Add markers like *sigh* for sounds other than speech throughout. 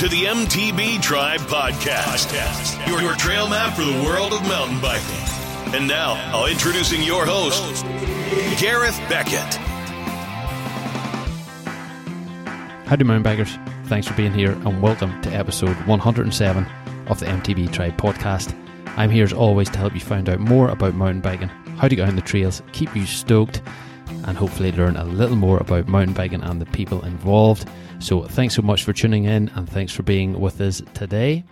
To the MTB Tribe Podcast, your, your trail map for the world of mountain biking. And now, I'll introducing your host, Gareth Beckett. Howdy, mountain bikers. Thanks for being here and welcome to episode 107 of the MTB Tribe Podcast. I'm here as always to help you find out more about mountain biking, how to get on the trails, keep you stoked, and hopefully learn a little more about mountain biking and the people involved. So, thanks so much for tuning in and thanks for being with us today.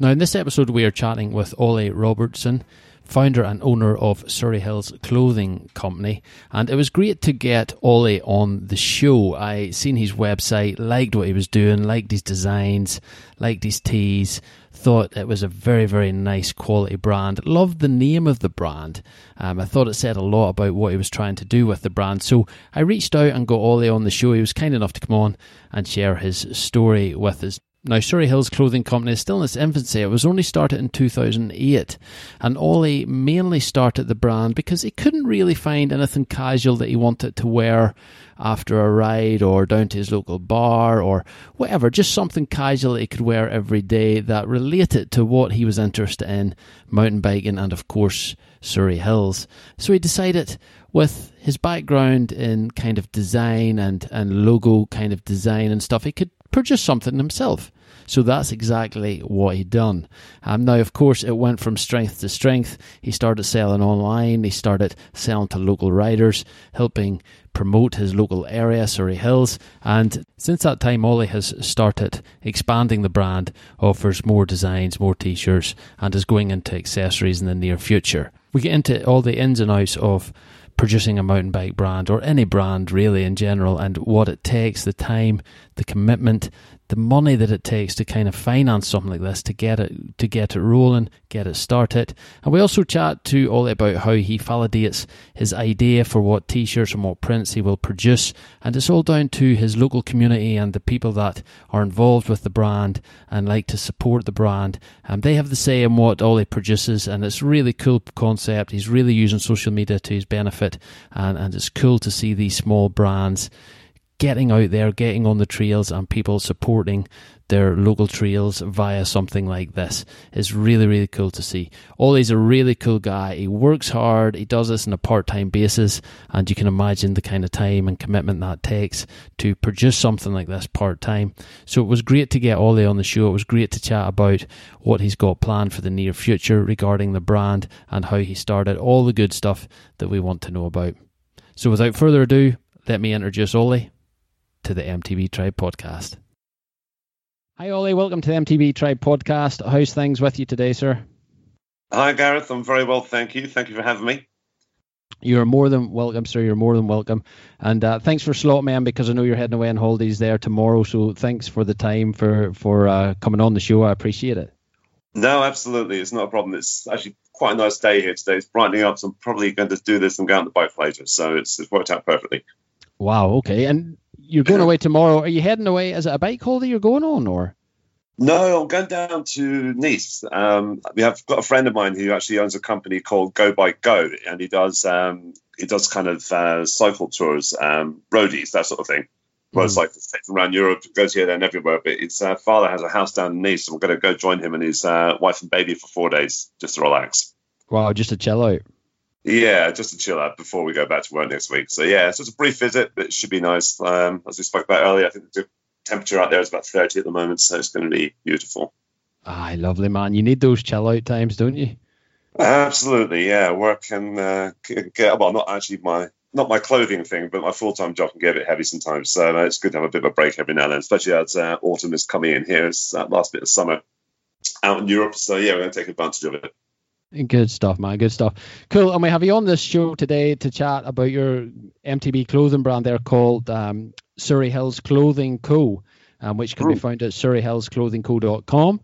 Now, in this episode, we are chatting with Ollie Robertson, founder and owner of Surrey Hills Clothing Company, and it was great to get Ollie on the show. I seen his website, liked what he was doing, liked his designs, liked his tees, thought it was a very, very nice quality brand. Loved the name of the brand. Um, I thought it said a lot about what he was trying to do with the brand. So I reached out and got Ollie on the show. He was kind enough to come on and share his story with us. Now, Surrey Hills Clothing Company is still in its infancy. It was only started in 2008, and Ollie mainly started the brand because he couldn't really find anything casual that he wanted to wear after a ride or down to his local bar or whatever, just something casual that he could wear every day that related to what he was interested in mountain biking and, of course, Surrey Hills. So he decided with his background in kind of design and, and logo kind of design and stuff, he could produce something himself. So that's exactly what he'd done. Um, now, of course, it went from strength to strength. He started selling online. He started selling to local riders, helping promote his local area, Surrey Hills. And since that time, Ollie has started expanding the brand, offers more designs, more t-shirts, and is going into accessories in the near future. We get into all the ins and outs of producing a mountain bike brand or any brand really in general and what it takes, the time, the commitment, the money that it takes to kind of finance something like this to get it to get it rolling, get it started. And we also chat to Ollie about how he validates his idea for what t-shirts and what prints he will produce, and it's all down to his local community and the people that are involved with the brand and like to support the brand. And they have the say in what Ollie produces, and it's really cool concept. He's really using social media to his benefit, and, and it's cool to see these small brands getting out there, getting on the trails, and people supporting their local trails via something like this is really, really cool to see. Ollie's a really cool guy. He works hard, he does this on a part time basis, and you can imagine the kind of time and commitment that takes to produce something like this part time. So it was great to get Ollie on the show. It was great to chat about what he's got planned for the near future regarding the brand and how he started, all the good stuff that we want to know about. So without further ado, let me introduce Ollie to the MTB Tribe podcast. Hi, Ollie. Welcome to the MTB Tribe podcast. How's things with you today, sir? Hi, Gareth. I'm very well, thank you. Thank you for having me. You're more than welcome, sir. You're more than welcome. And uh, thanks for slot man because I know you're heading away on holidays there tomorrow. So thanks for the time for for uh, coming on the show. I appreciate it. No, absolutely. It's not a problem. It's actually quite a nice day here today. It's brightening up, so I'm probably going to do this and go on the bike later. So it's, it's worked out perfectly. Wow. Okay. And you're going *clears throat* away tomorrow. Are you heading away? Is it a bike holiday you're going on, or? No, I'm going down to Nice. Um, we have got a friend of mine who actually owns a company called Go Bike Go, and he does um, he does kind of uh, cycle tours, um, roadies, that sort of thing. Well, it's like around Europe, goes here, there, and everywhere. But his uh, father has a house down in Nice, and we're going to go join him and his uh, wife and baby for four days just to relax. Wow, just to chill out. Yeah, just to chill out before we go back to work next week. So yeah, it's just a brief visit, but it should be nice. Um, as we spoke about earlier, I think the temperature out there is about 30 at the moment, so it's going to be beautiful. Aye, lovely man. You need those chill out times, don't you? Absolutely, yeah. Work can uh, get well, not actually my not my clothing thing, but my full time job can get a bit heavy sometimes. So uh, it's good to have a bit of a break every now and then, especially as uh, autumn is coming in here. It's that last bit of summer out in Europe. So yeah, we're going to take advantage of it. Good stuff, man. Good stuff. Cool. And we have you on this show today to chat about your MTB clothing brand. They're called um, Surrey Hills Clothing Co., um, which can be found at surreyhillsclothingco.com.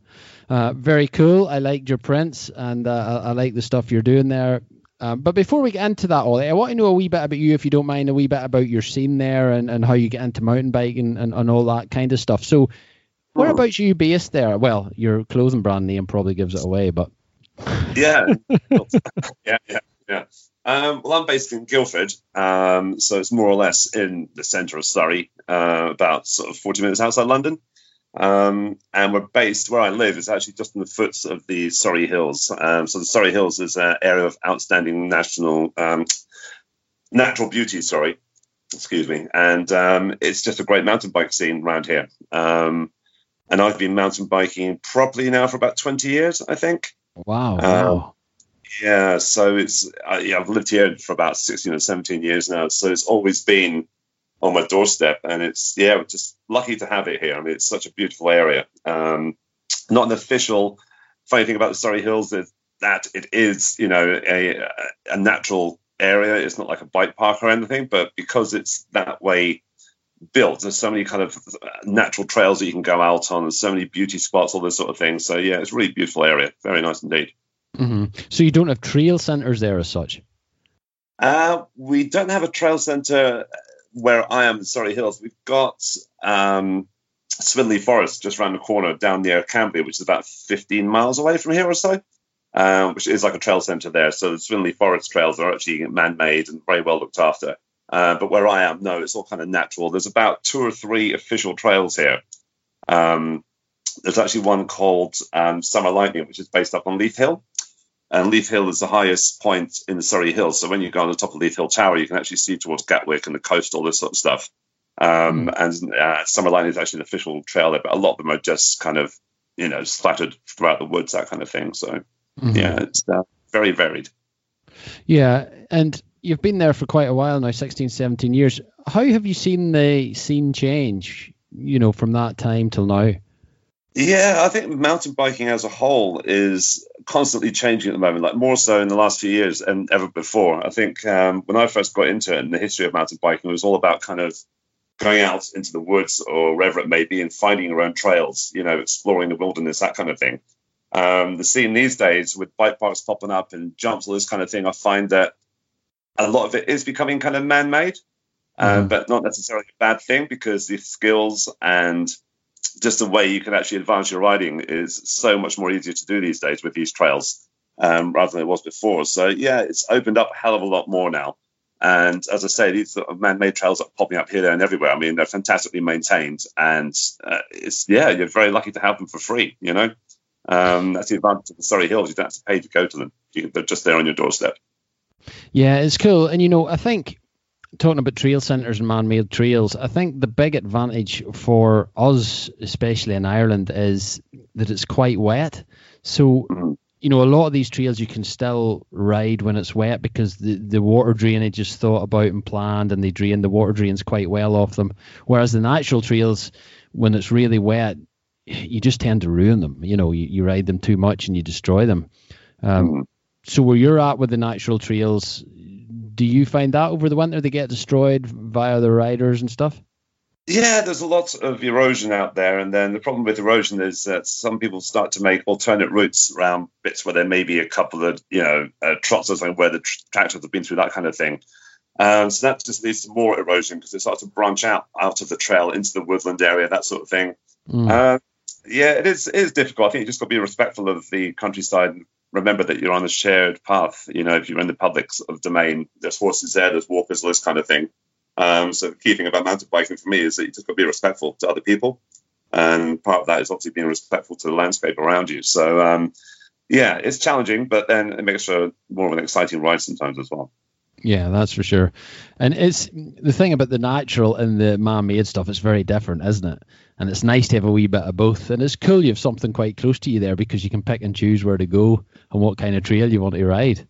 Uh, very cool. I liked your prints and uh, I, I like the stuff you're doing there. Um, but before we get into that, Ollie, I want to know a wee bit about you, if you don't mind, a wee bit about your scene there and, and how you get into mountain biking and, and all that kind of stuff. So, whereabouts are you based there? Well, your clothing brand name probably gives it away, but yeah, *laughs* yeah, yeah, yeah. Um, well, I'm based in Guildford, um, so it's more or less in the centre of Surrey, uh, about sort of 40 minutes outside London. Um, and we're based where I live is actually just in the foots of the Surrey Hills. Um, so the Surrey Hills is an area of outstanding national um, natural beauty. Sorry, excuse me, and um, it's just a great mountain bike scene around here. Um, and I've been mountain biking properly now for about 20 years, I think. Wow. Um, wow. Yeah, so it's uh, yeah, I've lived here for about 16 or 17 years now, so it's always been on my doorstep, and it's yeah, just lucky to have it here. I mean, it's such a beautiful area. Um, not an official. Funny thing about the Surrey Hills is that it is, you know, a a natural area. It's not like a bike park or anything, but because it's that way built, there's so many kind of natural trails that you can go out on. There's so many beauty spots, all this sort of thing. So yeah, it's a really beautiful area. Very nice indeed. Mm-hmm. So you don't have trail centres there as such. Uh, we don't have a trail centre where I am Sorry, Hills, we've got um, Swinley Forest just around the corner down near Camberley, which is about 15 miles away from here or so, um, which is like a trail centre there. So the Swinley Forest trails are actually man made and very well looked after. Uh, but where I am, no, it's all kind of natural. There's about two or three official trails here. Um, there's actually one called um, Summer Lightning, which is based up on Leith Hill. And Leith Hill is the highest point in the Surrey Hills. So when you go on the top of Leith Hill Tower, you can actually see towards Gatwick and the coast, all this sort of stuff. Um, mm. And uh, Summer Lightning is actually an official trail there, but a lot of them are just kind of, you know, splattered throughout the woods, that kind of thing. So, mm-hmm. yeah, it's uh, very varied. Yeah. And you've been there for quite a while now 16, 17 years. How have you seen the scene change, you know, from that time till now? Yeah, I think mountain biking as a whole is constantly changing at the moment, like more so in the last few years than ever before. I think um, when I first got into it in the history of mountain biking, it was all about kind of going out into the woods or wherever it may be and finding your own trails, you know, exploring the wilderness, that kind of thing. Um, the scene these days with bike parks popping up and jumps, all this kind of thing, I find that a lot of it is becoming kind of man made, um, mm. but not necessarily a bad thing because the skills and just the way you can actually advance your riding is so much more easier to do these days with these trails um, rather than it was before. So yeah, it's opened up a hell of a lot more now. And as I say, these sort of man-made trails are popping up here, there, and everywhere. I mean, they're fantastically maintained, and uh, it's yeah, you're very lucky to have them for free. You know, um, that's the advantage of the Surrey Hills. You don't have to pay to go to them; you, they're just there on your doorstep. Yeah, it's cool, and you know, I think talking about trail centres and man-made trails, I think the big advantage for us, especially in Ireland, is that it's quite wet. So, you know, a lot of these trails you can still ride when it's wet because the, the water drainage is thought about and planned, and they drain the water drains quite well off them. Whereas the natural trails, when it's really wet, you just tend to ruin them. You know, you, you ride them too much and you destroy them. Um, mm. So where you're at with the natural trails, do you find that over the winter they get destroyed via the riders and stuff? Yeah, there's a lot of erosion out there, and then the problem with erosion is that some people start to make alternate routes around bits where there may be a couple of you know uh, trots or something where the tr- tractors have been through that kind of thing. Um, so that just leads to more erosion because it starts to branch out out of the trail into the woodland area, that sort of thing. Mm. Uh, yeah, it is it is difficult. I think you just got to be respectful of the countryside remember that you're on a shared path. You know, if you're in the public sort of domain, there's horses there, there's walkers, this kind of thing. Um, so the key thing about mountain biking for me is that you just got to be respectful to other people, and part of that is obviously being respectful to the landscape around you. So um, yeah, it's challenging, but then it makes for more of an exciting ride sometimes as well. Yeah, that's for sure. And it's the thing about the natural and the man-made stuff. It's very different, isn't it? And it's nice to have a wee bit of both. And it's cool you have something quite close to you there because you can pick and choose where to go and what kind of trail you want to ride.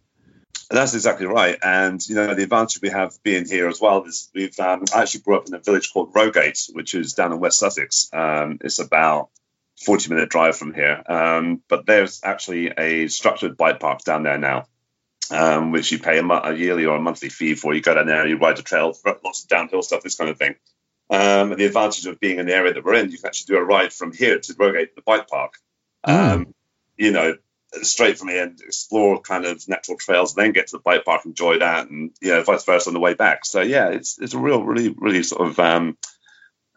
That's exactly right. And, you know, the advantage we have being here as well is we've um, actually grew up in a village called Rogate, which is down in West Sussex. Um, it's about 40 minute drive from here. Um, but there's actually a structured bike park down there now um, which you pay a, a, yearly or a monthly fee for. You go down there, you ride the trail, lots of downhill stuff, this kind of thing. Um, the advantage of being in the area that we're in, you can actually do a ride from here to Rogate, the bike park. Mm. Um, you know, straight from here and explore kind of natural trails, and then get to the bike park, enjoy that, and you know, vice versa on the way back. So yeah, it's it's a real, really, really sort of um,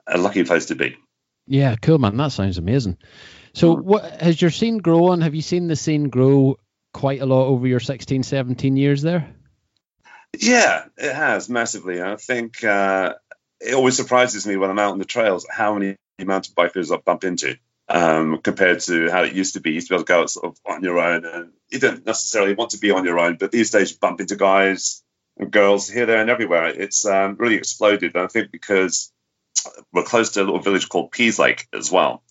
a lucky place to be. Yeah, cool, man. That sounds amazing. So, hmm. what has your scene grown? Have you seen the scene grow quite a lot over your 16, 17 years there? Yeah, it has massively. I think uh, it always surprises me when I'm out on the trails how many mountain bikers I bump into um, compared to how it used to be. You used to be able to go out sort of on your own, and you don't necessarily want to be on your own. But these days, you bump into guys and girls here, there, and everywhere. It's um, really exploded, and I think because we're close to a little village called Peaslake as well.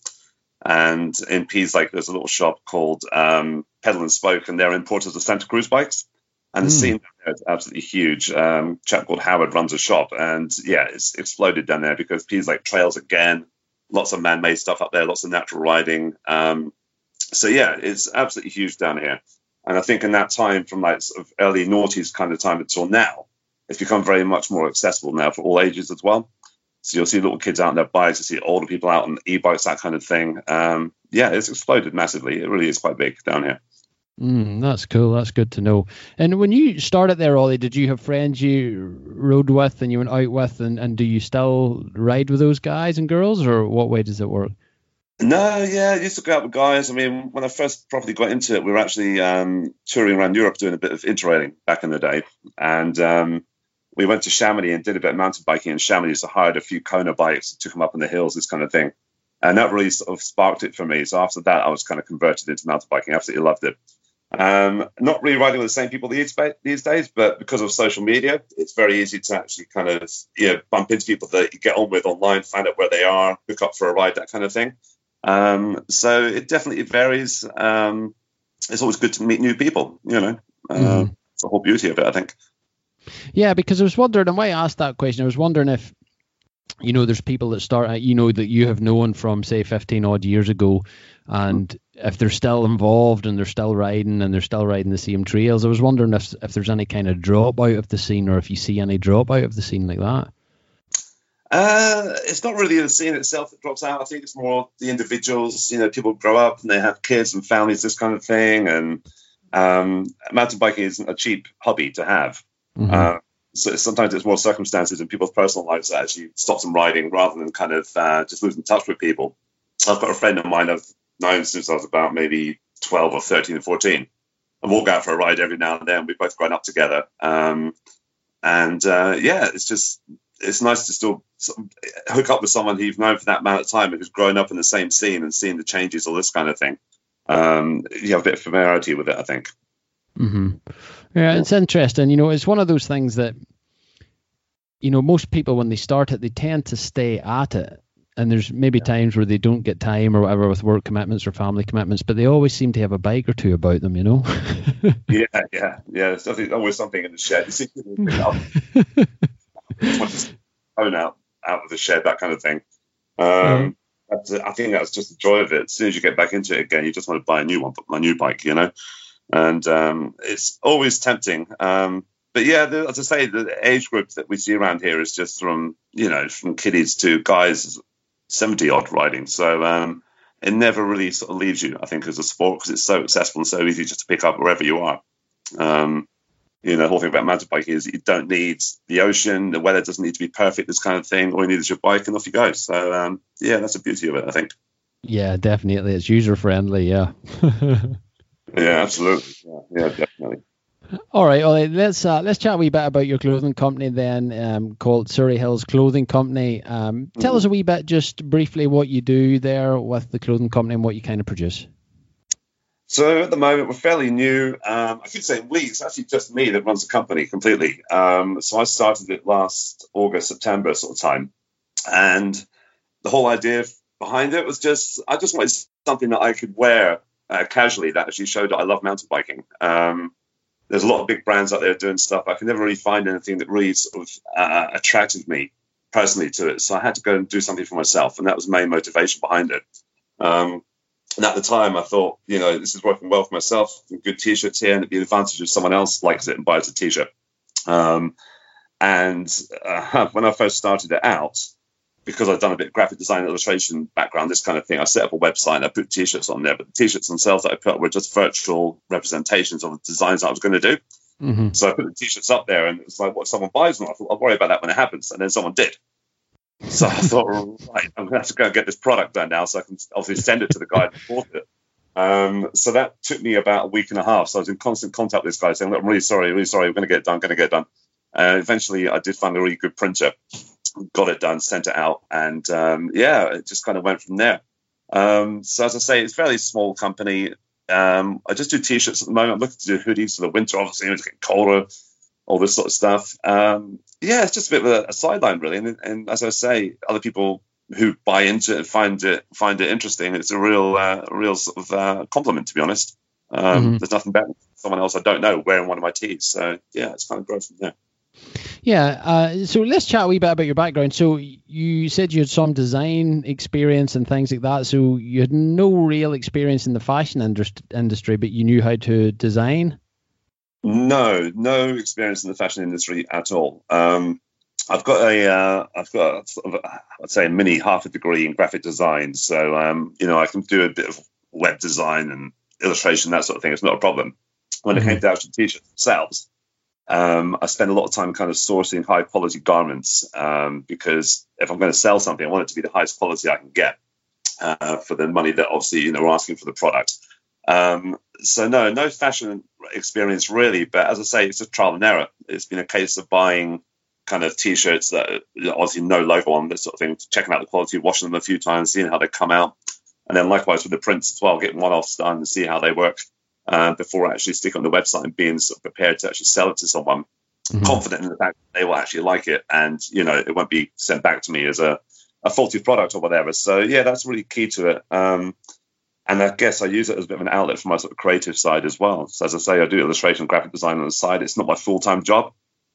And in Peaslake, there's a little shop called um, Pedal and Spoke, and they're importers of Santa Cruz bikes. And the Mm. scene down there is absolutely huge. Um, chap called Howard runs a shop, and yeah, it's exploded down there because Peaslake trails again, lots of man-made stuff up there, lots of natural riding. Um, so yeah, it's absolutely huge down here. And I think in that time, from like sort of early noughties kind of time until now, it's become very much more accessible now for all ages as well. So you'll see little kids out on their bikes, you see older people out on e-bikes, that kind of thing. Um, yeah, it's exploded massively. It really is quite big down here. Mm, that's cool. That's good to know. And when you started there, Ollie, did you have friends you rode with and you went out with, and, and do you still ride with those guys and girls, or what way does it work? No, yeah, I used to go out with guys. I mean, when I first properly got into it, we were actually um, touring around Europe doing a bit of interrailing back in the day. And um, we went to Chamonix and did a bit of mountain biking in Chamonix. So hired a few Kona bikes, took them up in the hills, this kind of thing. And that really sort of sparked it for me. So after that, I was kind of converted into mountain biking. Absolutely loved it. Um, not really riding with the same people these, these days, but because of social media, it's very easy to actually kind of you know bump into people that you get on with online, find out where they are, hook up for a ride, that kind of thing. Um, so it definitely varies. Um, it's always good to meet new people, you know. Uh, Mhm. It's the whole beauty of it, I think. Yeah, because I was wondering, and why I asked that question, I was wondering if, you know, there's people that start, uh, you know, that you have known from, say, 15 odd years ago, and if they're still involved and they're still riding and they're still riding the same trails, I was wondering if, if there's any kind of drop out of the scene or if you see any drop out of the scene like that. Uh, it's not really the scene itself that drops out. I think it's more the individuals. You know, people grow up and they have kids and families, this kind of thing. And um, mountain biking isn't a cheap hobby to have. Mhm. Uh, so sometimes it's more circumstances in people's personal lives that actually stops them riding rather than kind of uh, just losing touch with people. I've got a friend of mine I've known since I was about maybe 12 or 13 or 14. And we'll go out for a ride every now and then. We've both grown up together. Um, and uh, yeah, it's just, it's nice to still hook up with someone who you've known for that amount of time who's grown up in the same scene and seeing the changes, all this kind of thing. Um, you have a bit of familiarity with it, I think. hmm Yeah, it's interesting. You know, it's one of those things that, you know, most people when they start it, they tend to stay at it. And there's maybe times where they don't get time or whatever with work commitments or family commitments, but they always seem to have a bike or two about them, you know? *laughs* yeah, yeah, yeah. There's always something in the shed. You see people pick up, want phone out out of the shed, that kind of thing. Um, that's, I think that's just the joy of it. As soon as you get back into it again, you just want to buy a new one, but my new bike, you know. And um, it's always tempting. Um, but yeah, the, as I say, the age group that we see around here is just from you know from kiddies to guys seventy odd riding. So um, it never really sort of leaves you, I think, as a sport because it's so accessible and so easy just to pick up wherever you are. Um, you know, the whole thing about mountain biking is you don't need the ocean, the weather doesn't need to be perfect, this kind of thing. All you need is your bike, and off you go. So um, yeah, that's the beauty of it, I think. yeah, definitely. It's user friendly. Yeah. *laughs* Yeah, absolutely. Yeah, yeah definitely. All right, all right. Let's uh, let's chat a wee bit about your clothing company then, um, called Surrey Hills Clothing Company. Um, tell us a wee bit, just briefly, what you do there with the clothing company and what you kind of produce. So at the moment, we're fairly new. Um, I keep saying we, it's actually just me that runs the company completely. Um, so I started it last August, September sort of time. And the whole idea behind it was just, I just wanted something that I could wear uh, casually that actually showed that I love mountain biking. Um, there's a lot of big brands out there doing stuff. I could never really find anything that really sort of uh, attracted me personally to it. So I had to go and do something for myself. And that was the main motivation behind it. Um, and at the time, I thought, you know, this is working well for myself. Good t-shirts here, and it'd be an advantage if someone else likes it and buys a t-shirt. Um, and uh, *laughs* when I first started it out, because I've done a bit of graphic design illustration background, this kind of thing, I set up a website and I put t-shirts on there. But the t-shirts themselves that I put were just virtual representations of the designs I was going to do. Mm-hmm. So I put the t-shirts up there, and it's like, what someone buys them. I thought, I'll worry about that when it happens, and then someone did. So I thought, *laughs* right, I'm going to have to go and get this product done now, so I can obviously send it to the guy who bought it. Um, so that took me about a week and a half. So I was in constant contact with this guy, saying, "Look, I'm really sorry, really sorry. We're going to get it done, going to get it done." Uh, eventually, I did find a really good printer, got it done, sent it out, and um, yeah, it just kind of went from there. Um, so as I say, it's a fairly small company. Um, I just do t-shirts at the moment. I'm looking to do hoodies for the winter. Obviously, it's getting colder, all this sort of stuff. Um, yeah, it's just a bit of a, a sideline, really. And, and, as I say, other people who buy into it and find it find it interesting. It's a real, uh, real sort of uh, compliment, to be honest. Um, mm-hmm. There's nothing better than someone else I don't know wearing one of my tees. So yeah, it's kind of grown from there. Yeah. Uh, so let's chat a wee bit about your background. So you said you had some design experience and things like that. So you had no real experience in the fashion industry, but you knew how to design. No, no experience in the fashion industry at all. Um, I've got a, have uh, got sort of, a, I'd say a mini half a degree in graphic design. So, um, you know, I can do a bit of web design and illustration, that sort of thing. It's not a problem. When mm-hmm. it came to actual t-shirts themselves, um, I spend a lot of time kind of sourcing high quality garments um, because if I'm going to sell something, I want it to be the highest quality I can get uh, for the money that obviously you know we're asking for the product. Um, so no, no fashion experience really, but as I say, it's a trial and error. It's been a case of buying kind of t-shirts that obviously no logo on this sort of thing, checking out the quality, washing them a few times, seeing how they come out, and then likewise with the prints as well, getting one-offs done and see how they work uh, before actually sticking on the website and being sort of prepared to actually sell it to someone, mm-hmm. confident in the fact that they will actually like it and you know it won't be sent back to me as a, a faulty product or whatever. So yeah, that's really key to it. Um, and I guess I use it as a bit of an outlet for my sort of creative side as well. So as I say, I do illustration, graphic design on the side. It's not my full time job,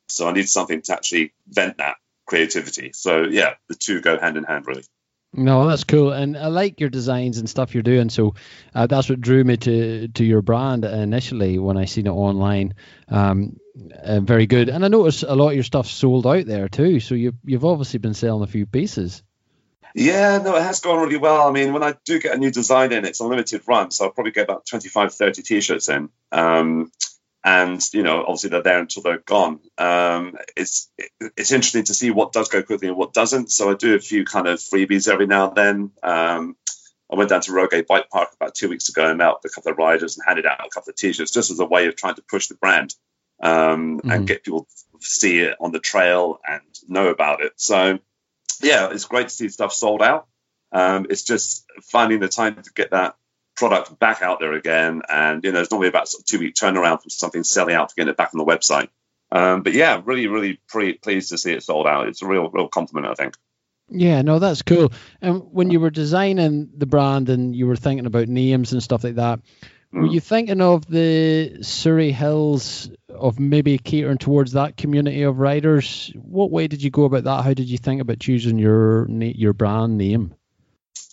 so I need something to actually vent that creativity. So yeah, the two go hand in hand really. No, that's cool, and I like your designs and stuff you're doing. So uh, that's what drew me to to your brand initially when I seen it online. Um, uh, very good, and I noticed a lot of your stuff sold out there too. So you you've obviously been selling a few pieces. Yeah, no, it has gone really well. I mean, when I do get a new design in, it's a limited run, so I'll probably get about 25, 30 t-shirts in. Um, and you know obviously they're there until they're gone. Um, it's it's interesting to see what does go quickly and what doesn't. So i do a few kind of freebies every now and then. Um, i went down to Rogate bike park about two weeks ago and met with a couple of riders and handed out a couple of t-shirts just as a way of trying to push the brand um, mm-hmm. and get people to see it on the trail and know about it. So yeah it's great to see stuff sold out. Um, it's just finding the time to get that product back out there again. And, you know, it's normally about sort of two week turnaround from something selling out to getting it back on the website. Um, but yeah, really, really pre- pleased to see it sold out. It's a real, real compliment, I think. Yeah, no, that's cool. And when you were designing the brand and you were thinking about names and stuff like that, mm. were you thinking of the Surrey Hills of maybe catering towards that community of riders? What way did you go about that? How did you think about choosing your your brand name?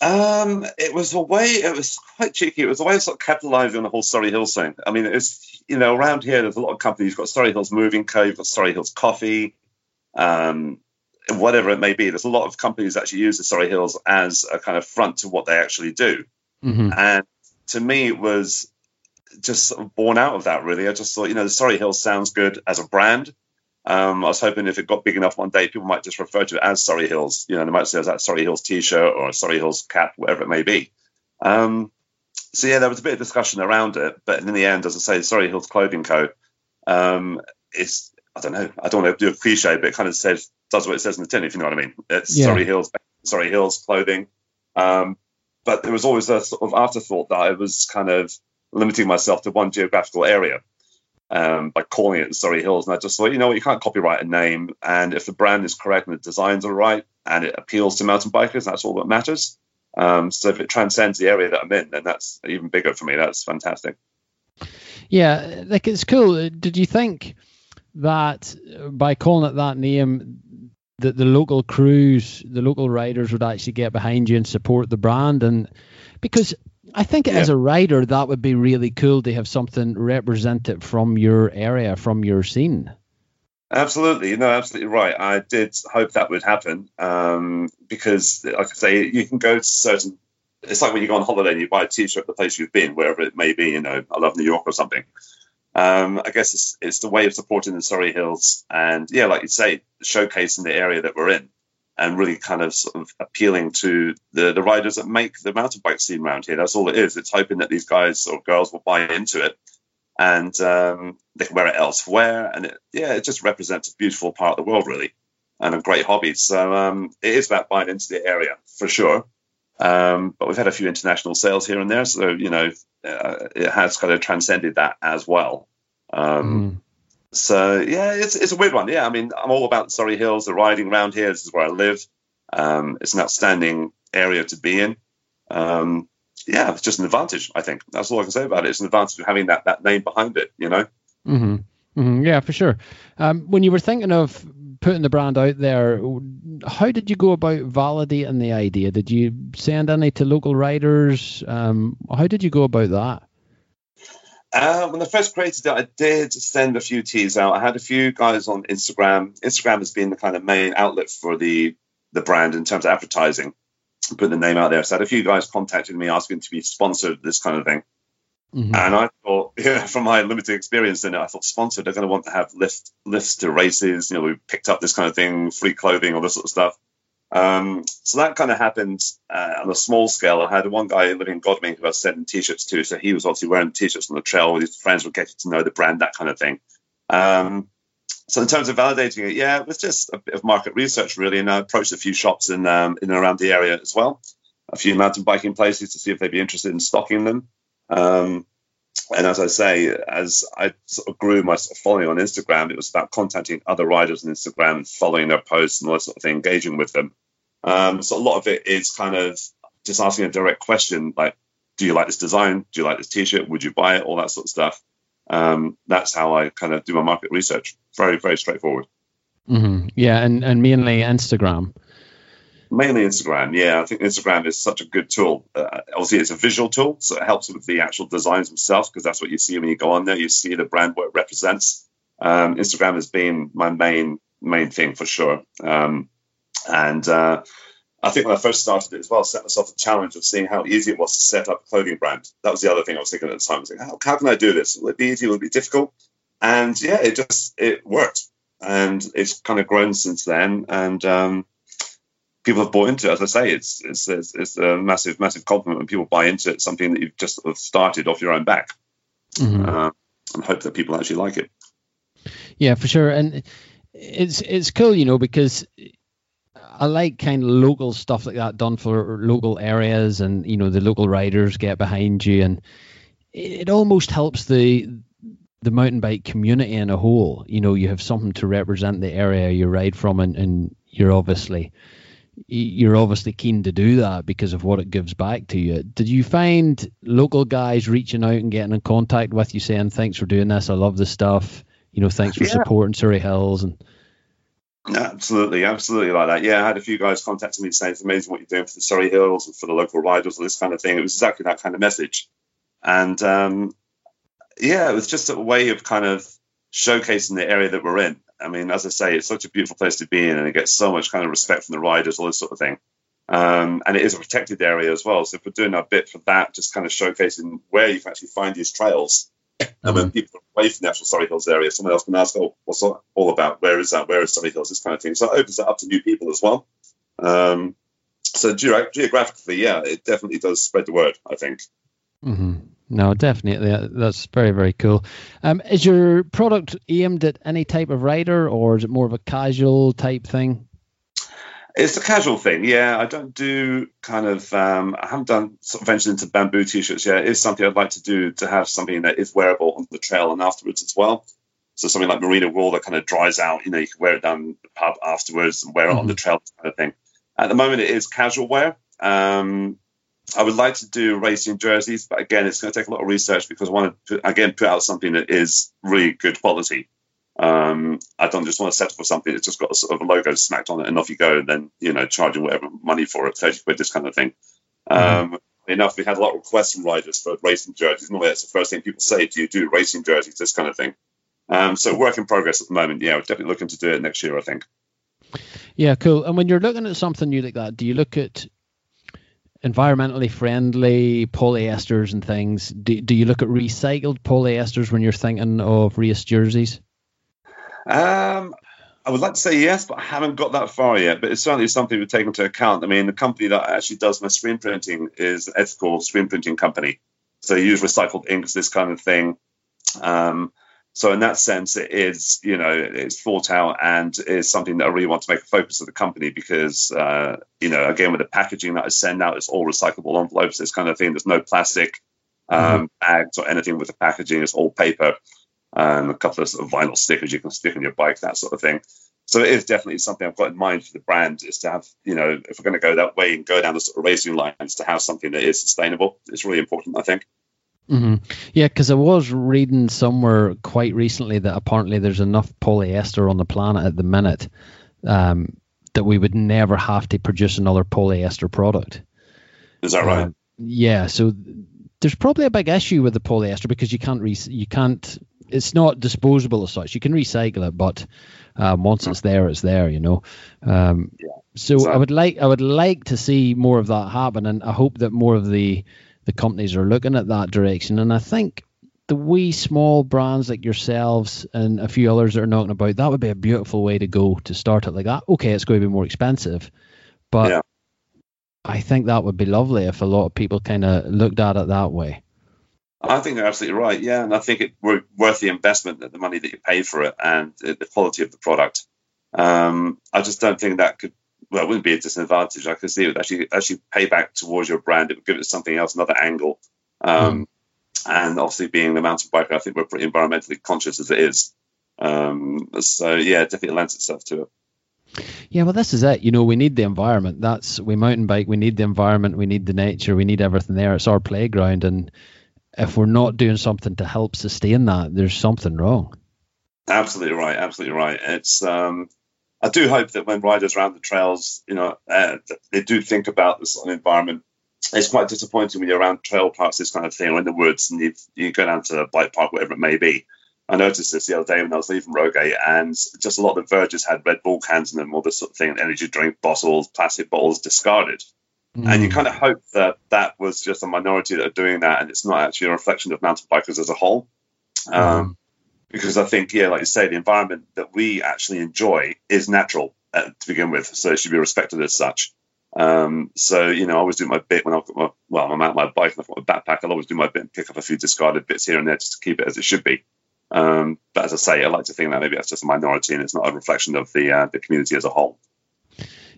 Um, it was a way. It was quite cheeky. It was a way of sort of capitalising on the whole Surrey Hills thing. I mean, it's you know around here there's a lot of companies. You've got Surrey Hills Moving Co. You've got Surrey Hills Coffee, um, whatever it may be. There's a lot of companies that actually use the Surrey Hills as a kind of front to what they actually do. Mm-hmm. And to me, it was just sort of born out of that. Really, I just thought you know the Surrey Hills sounds good as a brand. Um, I was hoping if it got big enough one day, people might just refer to it as Surrey Hills. You know, they might say that Surrey Hills T-shirt or Surrey Hills cap, whatever it may be. Um, so yeah, there was a bit of discussion around it, but in the end, as I say, Surrey Hills Clothing Co. Um, it's I don't know, I don't want to do a cliche, but it kind of says does what it says in the tin, if you know what I mean. It's yeah. Surrey Hills, Surrey Hills Clothing. Um, but there was always a sort of afterthought that I was kind of limiting myself to one geographical area um, by calling it Surrey Hills. And I just thought, you know what, you can't copyright a name. And if the brand is correct and the designs are right and it appeals to mountain bikers, that's all that matters. Um, so if it transcends the area that I'm in, then that's even bigger for me. That's fantastic. Yeah, like it's cool. Did you think that by calling it that name, that the local crews, the local riders would actually get behind you and support the brand? And because I think yeah. as a writer, that would be really cool to have something represented from your area, from your scene. Absolutely, no, absolutely right. I did hope that would happen um, because, like I say, you can go to certain. It's like when you go on holiday and you buy a T-shirt at the place you've been, wherever it may be. You know, I love New York or something. Um, I guess it's, it's the way of supporting the Surrey Hills, and yeah, like you say, showcasing the area that we're in and really kind of sort of appealing to the, the riders that make the mountain bike scene around here. That's all it is. It's hoping that these guys or girls will buy into it and um, they can wear it elsewhere. And it, yeah, it just represents a beautiful part of the world, really. and a great hobby. So um, it is about buying into the area for sure. Um, but we've had a few international sales here and there, so you know uh, it has kind of transcended that as well. Um, mm. So yeah, it's it's a weird one. Yeah, I mean, I'm all about Surrey Hills, the riding around here. This is where I live. Um, it's an outstanding area to be in. Um, yeah, it's just an advantage. I think that's all I can say about it. It's an advantage of having that that name behind it. You know. Mm-hmm. Mm-hmm. Yeah, for sure. Um, when you were thinking of putting the brand out there, how did you go about validating the idea? Did you send any to local writers? Um, how did you go about that? Uh, when I first created it, I did send a few teas out. I had a few guys on Instagram. Instagram has been the kind of main outlet for the the brand in terms of advertising, putting the name out there. So I had a few guys contacting me asking to be sponsored, this kind of thing. Mm-hmm. And I thought, *laughs* yeah, from my limited experience in it, I thought sponsored, they're going to want to have lift, lifts to races. You know, we picked up this kind of thing, free clothing, all this sort of stuff. Um, so that kind of happened uh, on a small scale. I had one guy living in Godalming who I was sending t-shirts to, so he was obviously wearing t-shirts on the trail his friends, were getting to know the brand, that kind of thing. Um, so in terms of validating it, yeah, it was just a bit of market research really, and I approached a few shops in um, in and around the area as well, a few mountain biking places to see if they'd be interested in stocking them. Um, and as I say, as I sort of grew my following on Instagram, it was about contacting other riders on Instagram, following their posts and all that sort of thing, engaging with them. Um, so a lot of it is kind of just asking a direct question like, do you like this design? Do you like this t-shirt? Would you buy it? All that sort of stuff. Um, that's how I kind of do my market research. Very, very straightforward. Mm-hmm. Yeah, and, and mainly Instagram. Mainly Instagram, yeah. I think Instagram is such a good tool. Uh, obviously, it's a visual tool, so it helps with the actual designs themselves because that's what you see when you go on there. You see the brand what it represents. Um, Instagram has been my main main thing for sure. Um, and uh, I think when I first started it as well, I set myself a challenge of seeing how easy it was to set up a clothing brand. That was the other thing I was thinking at the time. I was like, how, how can I do this? Will it be easy? Will it be difficult? And yeah, it just it worked, and it's kind of grown since then. And um, people have bought into it. As I say, it's, it's it's, it's a massive massive compliment when people buy into it. Something that you've just sort of started off your own back, mm-hmm. uh, and hope that people actually like it. Yeah, for sure, and it's it's cool, you know, because I like kind of local stuff like that done for local areas, and you know the local riders get behind you, and it, it almost helps the the mountain bike community in a whole. You know, you have something to represent the area you ride from, and, and you're obviously you're obviously keen to do that because of what it gives back to you. Did you find local guys reaching out and getting in contact with you saying, "Thanks for doing this. I love the stuff. You know, thanks for yeah. supporting Surrey Hills." And absolutely, absolutely like that. Yeah, I had a few guys contacting me saying, "It's amazing what you're doing for the Surrey Hills and for the local riders, and this kind of thing." It was exactly that kind of message, and um, yeah, it was just a way of kind of showcasing the area that we're in I mean, as I say, it's such a beautiful place to be in, and it gets so much kind of respect from the riders, all this sort of thing. Um, and it is a protected area as well. So if we're doing our bit for that, just kind of showcasing where you can actually find these trails. Mm-hmm. And when people are away from the actual Surrey Hills area, someone else can ask, "Oh, what's that all about? Where is that? Where is Surrey Hills?" This kind of thing. So it opens it up to new people as well. Um, so ge- geographically, yeah, it definitely does spread the word. I think. Mm-hmm. No, definitely. That's very, very cool. Um, is your product aimed at any type of rider or is it more of a casual type thing? It's a casual thing, yeah. I don't do kind of, um, I haven't done sort of ventured into bamboo t shirts yet. It is something I'd like to do to have something that is wearable on the trail and afterwards as well. So something like merino wool that kind of dries out, you know, you can wear it down the pub afterwards and wear it mm-hmm. on the mm-hmm. trail kind of thing. At the moment, it is casual wear. Um, I would like to do racing jerseys, but again, it's going to take a lot of research because I want to, put, again, put out something that is really good quality. Um, I don't just want to settle for something that's just got a sort of a logo smacked on it and off you go, and then you know charging whatever money for it, thirty quid, this kind of thing. Mm-hmm. Um, enough, we had a lot of requests from riders for racing jerseys. Normally, that's the first thing people say: Do you do racing jerseys? This kind of thing. Um, so work in progress at the moment. Yeah, we're definitely looking to do it next year. I think. Yeah, cool. And when you're looking at something new like that, do you look at environmentally friendly polyesters and things. Do, do you look at recycled polyesters when you're thinking of race jerseys? Um, I would like to say yes, but I haven't got that far yet. But it's certainly something we take into account. I mean, the company that actually does my screen printing is an ethical screen printing company. So they use recycled inks, this kind of thing. Um, So in that sense, it is you know it's thought out and is something that I really want to make a focus of the company because uh, you know again with the packaging that I send out, it's all recyclable envelopes, this kind of thing. There's no plastic um, mm-hmm. bags or anything with the packaging. It's all paper and a couple of, sort of vinyl stickers you can stick on your bike, that sort of thing. So it is definitely something I've got in mind for the brand is to have, you know, if we're going to go that way and go down the sort of racing lines, to have something that is sustainable. It's really important, I think. Mm-hmm. Yeah, because I was reading somewhere quite recently that apparently there's enough polyester on the planet at the minute um, that we would never have to produce another polyester product. Is that right? Uh, yeah. So there's probably a big issue with the polyester because you can't re- you can't it's not disposable as such. You can recycle it, but um, once it's there, it's there. You know. Um, yeah, so exactly. I would like I would like to see more of that happen, and I hope that more of the the companies are looking at that direction. And I think the wee small brands like yourselves and a few others that are knocking about that would be a beautiful way to go to start it like that. Okay, it's going to be more expensive, but yeah. I think that would be lovely if a lot of people kind of looked at it that way. I think you're absolutely right. Yeah, and I think it's worth the investment, that the money that you pay for it, and the quality of the product. Um, I just don't think that could. Well, it wouldn't be a disadvantage. I could see it would actually actually pay back towards your brand. It would give it something else, another angle. Um, mm. And obviously, being the mountain biker, I think we're pretty environmentally conscious as it is. Um, so yeah, it definitely lends itself to it. Yeah, well, this is it. You know, we need the environment. That's we mountain bike. We need the environment. We need the nature. We need everything there. It's our playground, and if we're not doing something to help sustain that, there's something wrong. Absolutely right. Absolutely right. It's um, I do hope that when riders around the trails, you know, uh, they do think about this environment. It's quite disappointing when you're around trail parks, this kind of thing, or in the woods, and you you go down to a bike park, whatever it may be. I noticed this the other day when I was leaving Rogate, and just a lot of the verges had Red Bull cans in them, all this sort of thing, energy drink bottles, plastic bottles discarded. Mm. And you kind of hope that that was just a minority that are doing that, and it's not actually a reflection of mountain bikers as a whole. Um, mm. Because I think, yeah, like you say, the environment that we actually enjoy is natural uh, to begin with, so it should be respected as such. Um, so you know, I always do my bit when I've got my well, I'm out my bike and I've got my backpack. I'll always do my bit and pick up a few discarded bits here and there just to keep it as it should be. Um, but as I say, I like to think that maybe that's just a minority and it's not a reflection of the uh, the community as a whole.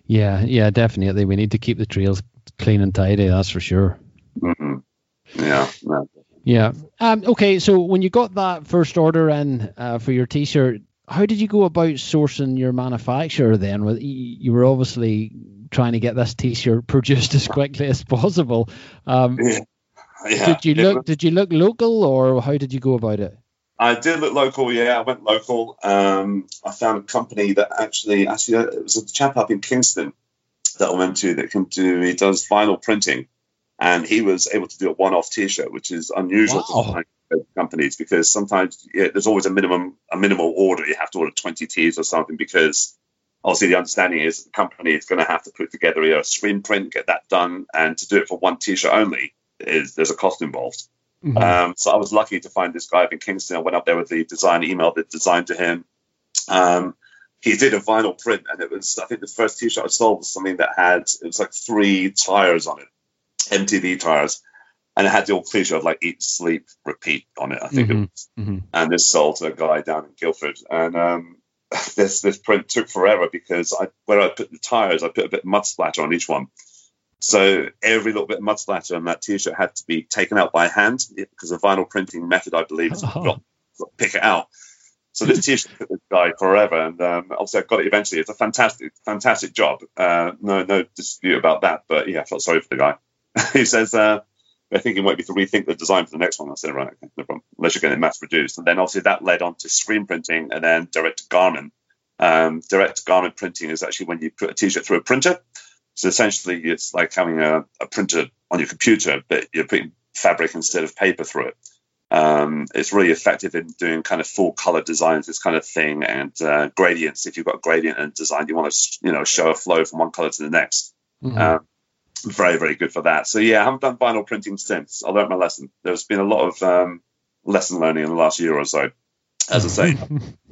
Yeah, yeah, definitely. We need to keep the trails clean and tidy. That's for sure. Mm-hmm. Yeah. yeah. Um, okay. So when you got that first order in uh, for your T-shirt, how did you go about sourcing your manufacturer? Then, you were obviously trying to get this T-shirt *laughs* produced as quickly as possible. Um, yeah. Yeah. Did you look? Did you look local, or how did you go about it? I did look local, yeah. I went local. Um, I found a company that actually, actually, uh, it was a chap up in Kingston that I went to that can do. He does vinyl printing, and he was able to do a one-off T-shirt, which is unusual wow. to companies because sometimes yeah, there's always a minimum a minimal order. You have to order 20 T's or something because obviously the understanding is the company is going to have to put together a screen print, get that done, and to do it for one T-shirt only is there's a cost involved. Mm-hmm. Um, so I was lucky to find this guy up in Kingston. I went up there with the design, emailed the design to him. Um, he did a vinyl print, and it was I think the first T-shirt I sold was something that had it was like three tires on it, MTB tires, and it had the old cliche of like eat, sleep, repeat on it. I think mm-hmm. it was, mm-hmm. and this sold to a guy down in Guildford, and um, *laughs* this this print took forever because I where I put the tires, I put a bit of mud splatter on each one. So every little bit of mud splatter on that T-shirt had to be taken out by hand because the vinyl printing method, I believe, is *laughs* oh. got, got pick it out. So this T-shirt took this guy forever, and um, obviously I got it eventually. It's a fantastic, fantastic job. Uh, no, no dispute about that. But yeah, I felt sorry for the guy. *laughs* he says uh, they're thinking might be to rethink the design for the next one. I said, right, okay, no problem. Unless you're getting mass produced, and then obviously that led on to screen printing, and then direct garment. Um, direct garment printing is actually when you put a T-shirt through a printer. So essentially, it's like having a, a printer on your computer, but you're putting fabric instead of paper through it. Um, it's really effective in doing kind of full color designs, this kind of thing, and uh, gradients. If you've got a gradient and design, you want to you know show a flow from one color to the next. Mm-hmm. Um, very very good for that. So yeah, I haven't done vinyl printing since. I learned my lesson. There's been a lot of um, lesson learning in the last year or so. As I say,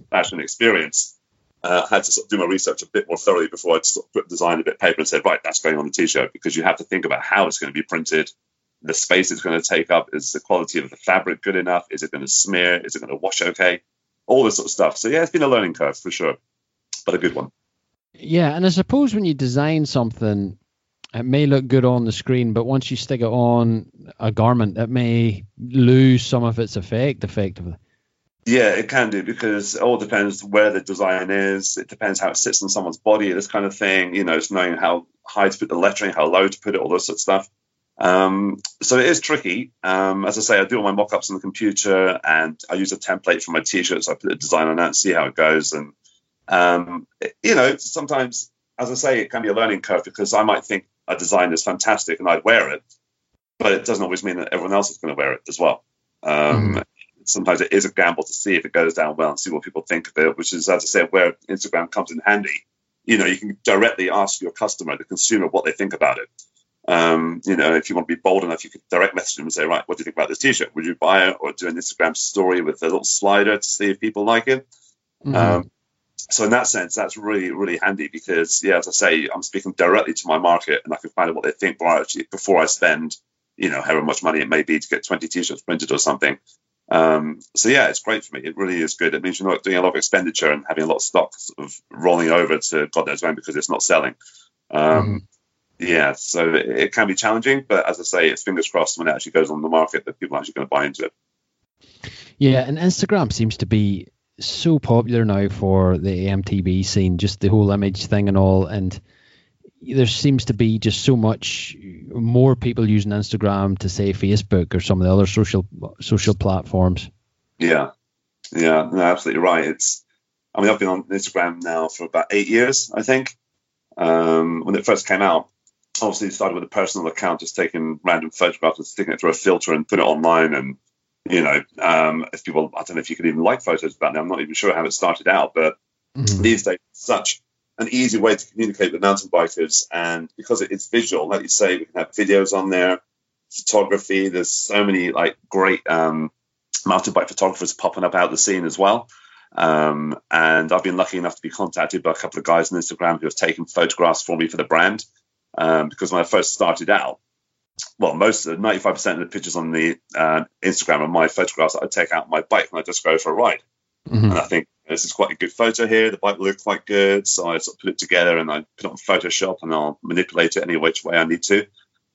fashion experience uh, I had to sort of do my research a bit more thoroughly before I'd sort of put a bit of paper and said, right, that's going on the t-shirt because you have to think about how it's going to be printed, the space it's going to take up, is the quality of the fabric good enough, is it going to smear, is it going to wash okay? all this sort of stuff. So yeah, it's been a learning curve for sure, but a good one. Yeah, and I suppose when you design something, it may look good on the screen, but once you stick it on a garment, it may lose some of its effect effectively. Yeah, it can do because it all depends where the design is. It depends how it sits on someone's body, this kind of thing. You know, it's knowing how high to put the lettering, how low to put it, all this sort of stuff. Um, so it is tricky. Um, as I say, I do all my mock-ups on the computer, and I use a template for my t-shirts. so I put the design on that and see how it goes. And um, it, you know, sometimes, as I say, it can be a learning curve because I might think a design is fantastic and I'd wear it, but it doesn't always mean that everyone else is going to wear it as well. Mm sometimes it is a gamble to see if it goes down well and see what people think of it, which is, as I said, where Instagram comes in handy. You know, you can directly ask your customer, the consumer, what they think about it. Um, you know, if you want to be bold enough, you could direct message them and say, right, what do you think about this T-shirt? Would you buy it or do an Instagram story with a little slider to see if people like it? Mm-hmm. Um, so in that sense, that's really, really handy because, yeah, as I say, I'm speaking directly to my market and I can find out what they think before I, actually, before I spend, you know, however much money it may be to get 20 T-shirts printed or something. Um, so yeah, it's great for me. It really is good. It means you're not doing a lot of expenditure and having a lot of stock sort of rolling over to God knows when because it's not selling. Um, mm. Yeah, so it, it, can be challenging, but as I say, it's fingers crossed when it actually goes on the market that people are actually going to buy into it. Yeah, and Instagram seems to be so popular now for the MTB scene, just the whole image thing and all, and there seems to be just so much more people using Instagram to say Facebook or some of the other social social platforms. Yeah, yeah, no, absolutely right. It's, I mean, I've been on Instagram now for about eight years, I think. Um, when it first came out, obviously it started with a personal account, just taking random photographs and sticking it through a filter and put it online. And you know, um, if people, I don't know if you could even like photos back then. I'm not even sure how it started out, but mm-hmm. these days, such an easy way to communicate with mountain bikers. And because it's visual, like you say, we can have videos on there, photography. There's so many like great um, mountain bike photographers popping up out the scene as well. Um, and I've been lucky enough to be contacted by a couple of guys on Instagram who have taken photographs for me for the brand. Um, because when I first started out, well, most of 95% of the pictures on the uh, Instagram are my photographs that I take out my bike when I just go for a ride. Mm-hmm. And I think this is quite a good photo here. The bike looks quite good. So I sort of put it together and I put it on Photoshop and I'll manipulate it any which way I need to.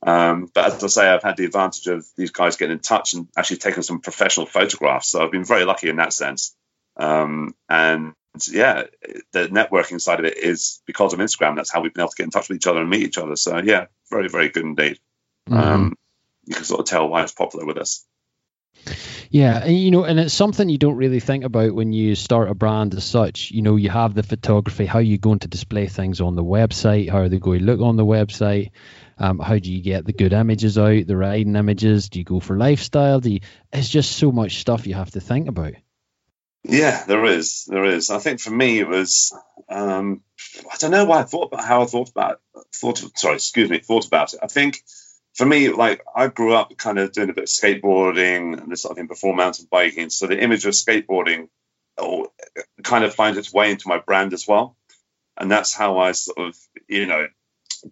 Um, but as I say, I've had the advantage of these guys getting in touch and actually taking some professional photographs. So I've been very lucky in that sense. Um, and yeah, the networking side of it is because of Instagram. That's how we've been able to get in touch with each other and meet each other. So yeah, very, very good indeed. Mm-hmm. Um, you can sort of tell why it's popular with us. Yeah, and you know, and it's something you don't really think about when you start a brand as such. You know, you have the photography, how are you going to display things on the website, how are they going to look on the website, um, how do you get the good images out, the riding images? Do you go for lifestyle? Do you, it's just so much stuff you have to think about. Yeah, there is, there is. I think for me it was, um, I don't know why I thought about how I thought about. Thought, sorry, excuse me, thought about it. I think for me, like I grew up kind of doing a bit of skateboarding and this sort of thing before mountain biking. So the image of skateboarding oh, kind of finds its way into my brand as well. And that's how I sort of, you know,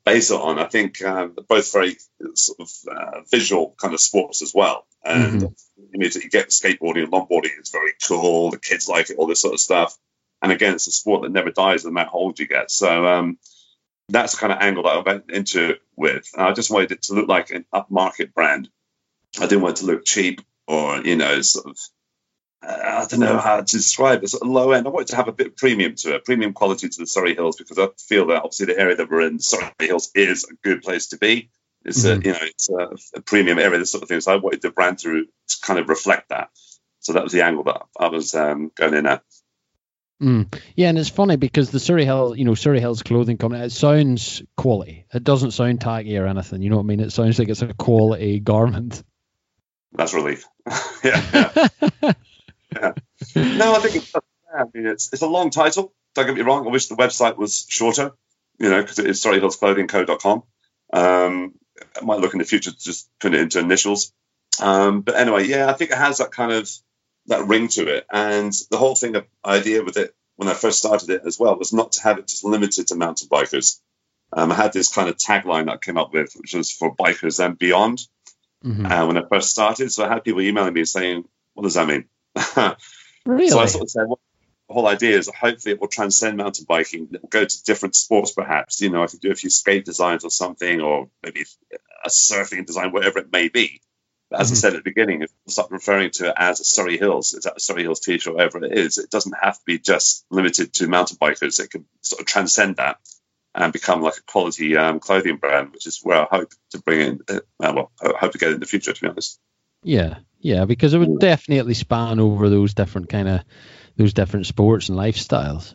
base it on. I think uh, both very sort of uh, visual kind of sports as well. And mm-hmm. the image that you get skateboarding and longboarding is very cool. The kids like it, all this sort of stuff. And again, it's a sport that never dies no matter how old you get. So, um, that's the kind of angle that I went into with. And I just wanted it to look like an upmarket brand. I didn't want it to look cheap or, you know, sort of, uh, I don't know how to describe it, sort of low end. I wanted to have a bit of premium to it, premium quality to the Surrey Hills, because I feel that obviously the area that we're in, Surrey Hills, is a good place to be. It's mm-hmm. a, you know, it's a, a, premium area, this sort of thing. So I wanted the brand to, to kind of reflect that. So that was the angle that I was um, going in at. Mm. Yeah, and it's funny because the Surrey Hill, you know, Surrey Hills clothing company, it sounds quality. It doesn't sound tacky or anything. You know what I mean? It sounds like it's a quality *laughs* garment. That's relief. *laughs* yeah, yeah. No, I think it's, I mean, it's it's a long title. Don't get me wrong. I wish the website was shorter. You know, because it is Surrey Hills Clothing surreyhillsclothingco.com. Um, I might look in the future to just put it into initials. Um, but anyway, yeah, I think it has that kind of that ring to it. And the whole thing, the idea with it when I first started it as well was not to have it just limited to mountain bikers. Um, I had this kind of tagline that I came up with, which was for bikers and beyond. Mm-hmm. Uh, when I first started, so I had people emailing me saying, "What does that mean?" Really? *laughs* So I sort of said, well, the whole idea is hopefully it will transcend mountain biking. It will go to different sports, perhaps. You know, I could do a few skate designs or something, or maybe a surfing design, whatever it may be. But as mm-hmm. I said at the beginning, if you start referring to it as a Surrey Hills, it's a Surrey Hills t-shirt, whatever it is, it doesn't have to be just limited to mountain bikers. It can sort of transcend that and become like a quality um, clothing brand, which is where I hope to bring in. Uh, well, I hope to get in the future, to be honest. Yeah, yeah, because it would definitely span over those different kind of those different sports and lifestyles.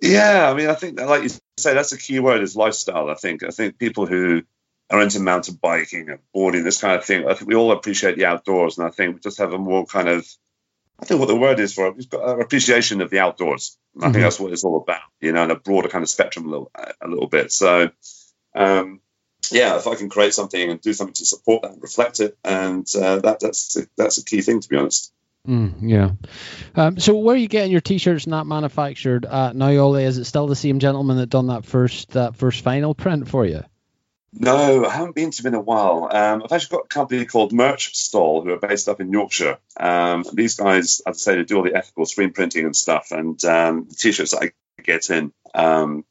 Yeah, I mean, I think, like you say, that's a key word is lifestyle. I think. I think people who are into mountain biking and boarding, this kind of thing. I think we all appreciate the outdoors, and I think we just have a more kind of, I think what the word is for it, we've got an appreciation of the outdoors. I mm-hmm. think that's what it's all about, you know, and a broader kind of spectrum a little, a little bit. So, um, yeah, if I can create something and do something to support that and reflect it, and uh, that that's a, that's a key thing to be honest. Mm, yeah. Um, so where are you getting your t-shirts not manufactured at now, Ollie? Is it still the same gentleman that done that first that first final print for you? No, I haven't been to them in a while. Um, I've actually got a company called Merch Stall who are based up in Yorkshire. Um, these guys, as I say, they do all the ethical screen printing and stuff. And um, the t-shirts that I get in, um,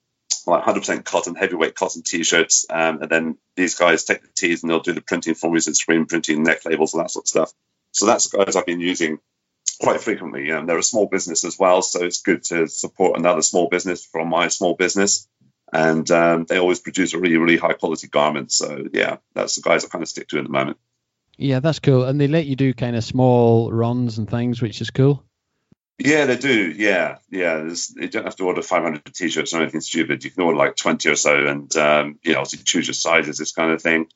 like 100% cotton, heavyweight cotton t-shirts. Um, and then these guys take the tees and they'll do the printing for me, so screen printing, neck labels, and that sort of stuff. So that's the guys I've been using quite frequently. And they're a small business as well, so it's good to support another small business from my small business and um, they always produce a really really high quality garment. So yeah, that's the guys I kind of stick to at the moment. Yeah, that's cool, and they let you do kind of small runs and things, which is cool. Yeah, they do. Yeah, yeah. There's, you don't have to order 500 t-shirts or anything stupid. You can order like 20 or so, and um, you know, obviously choose your sizes, this kind of thing.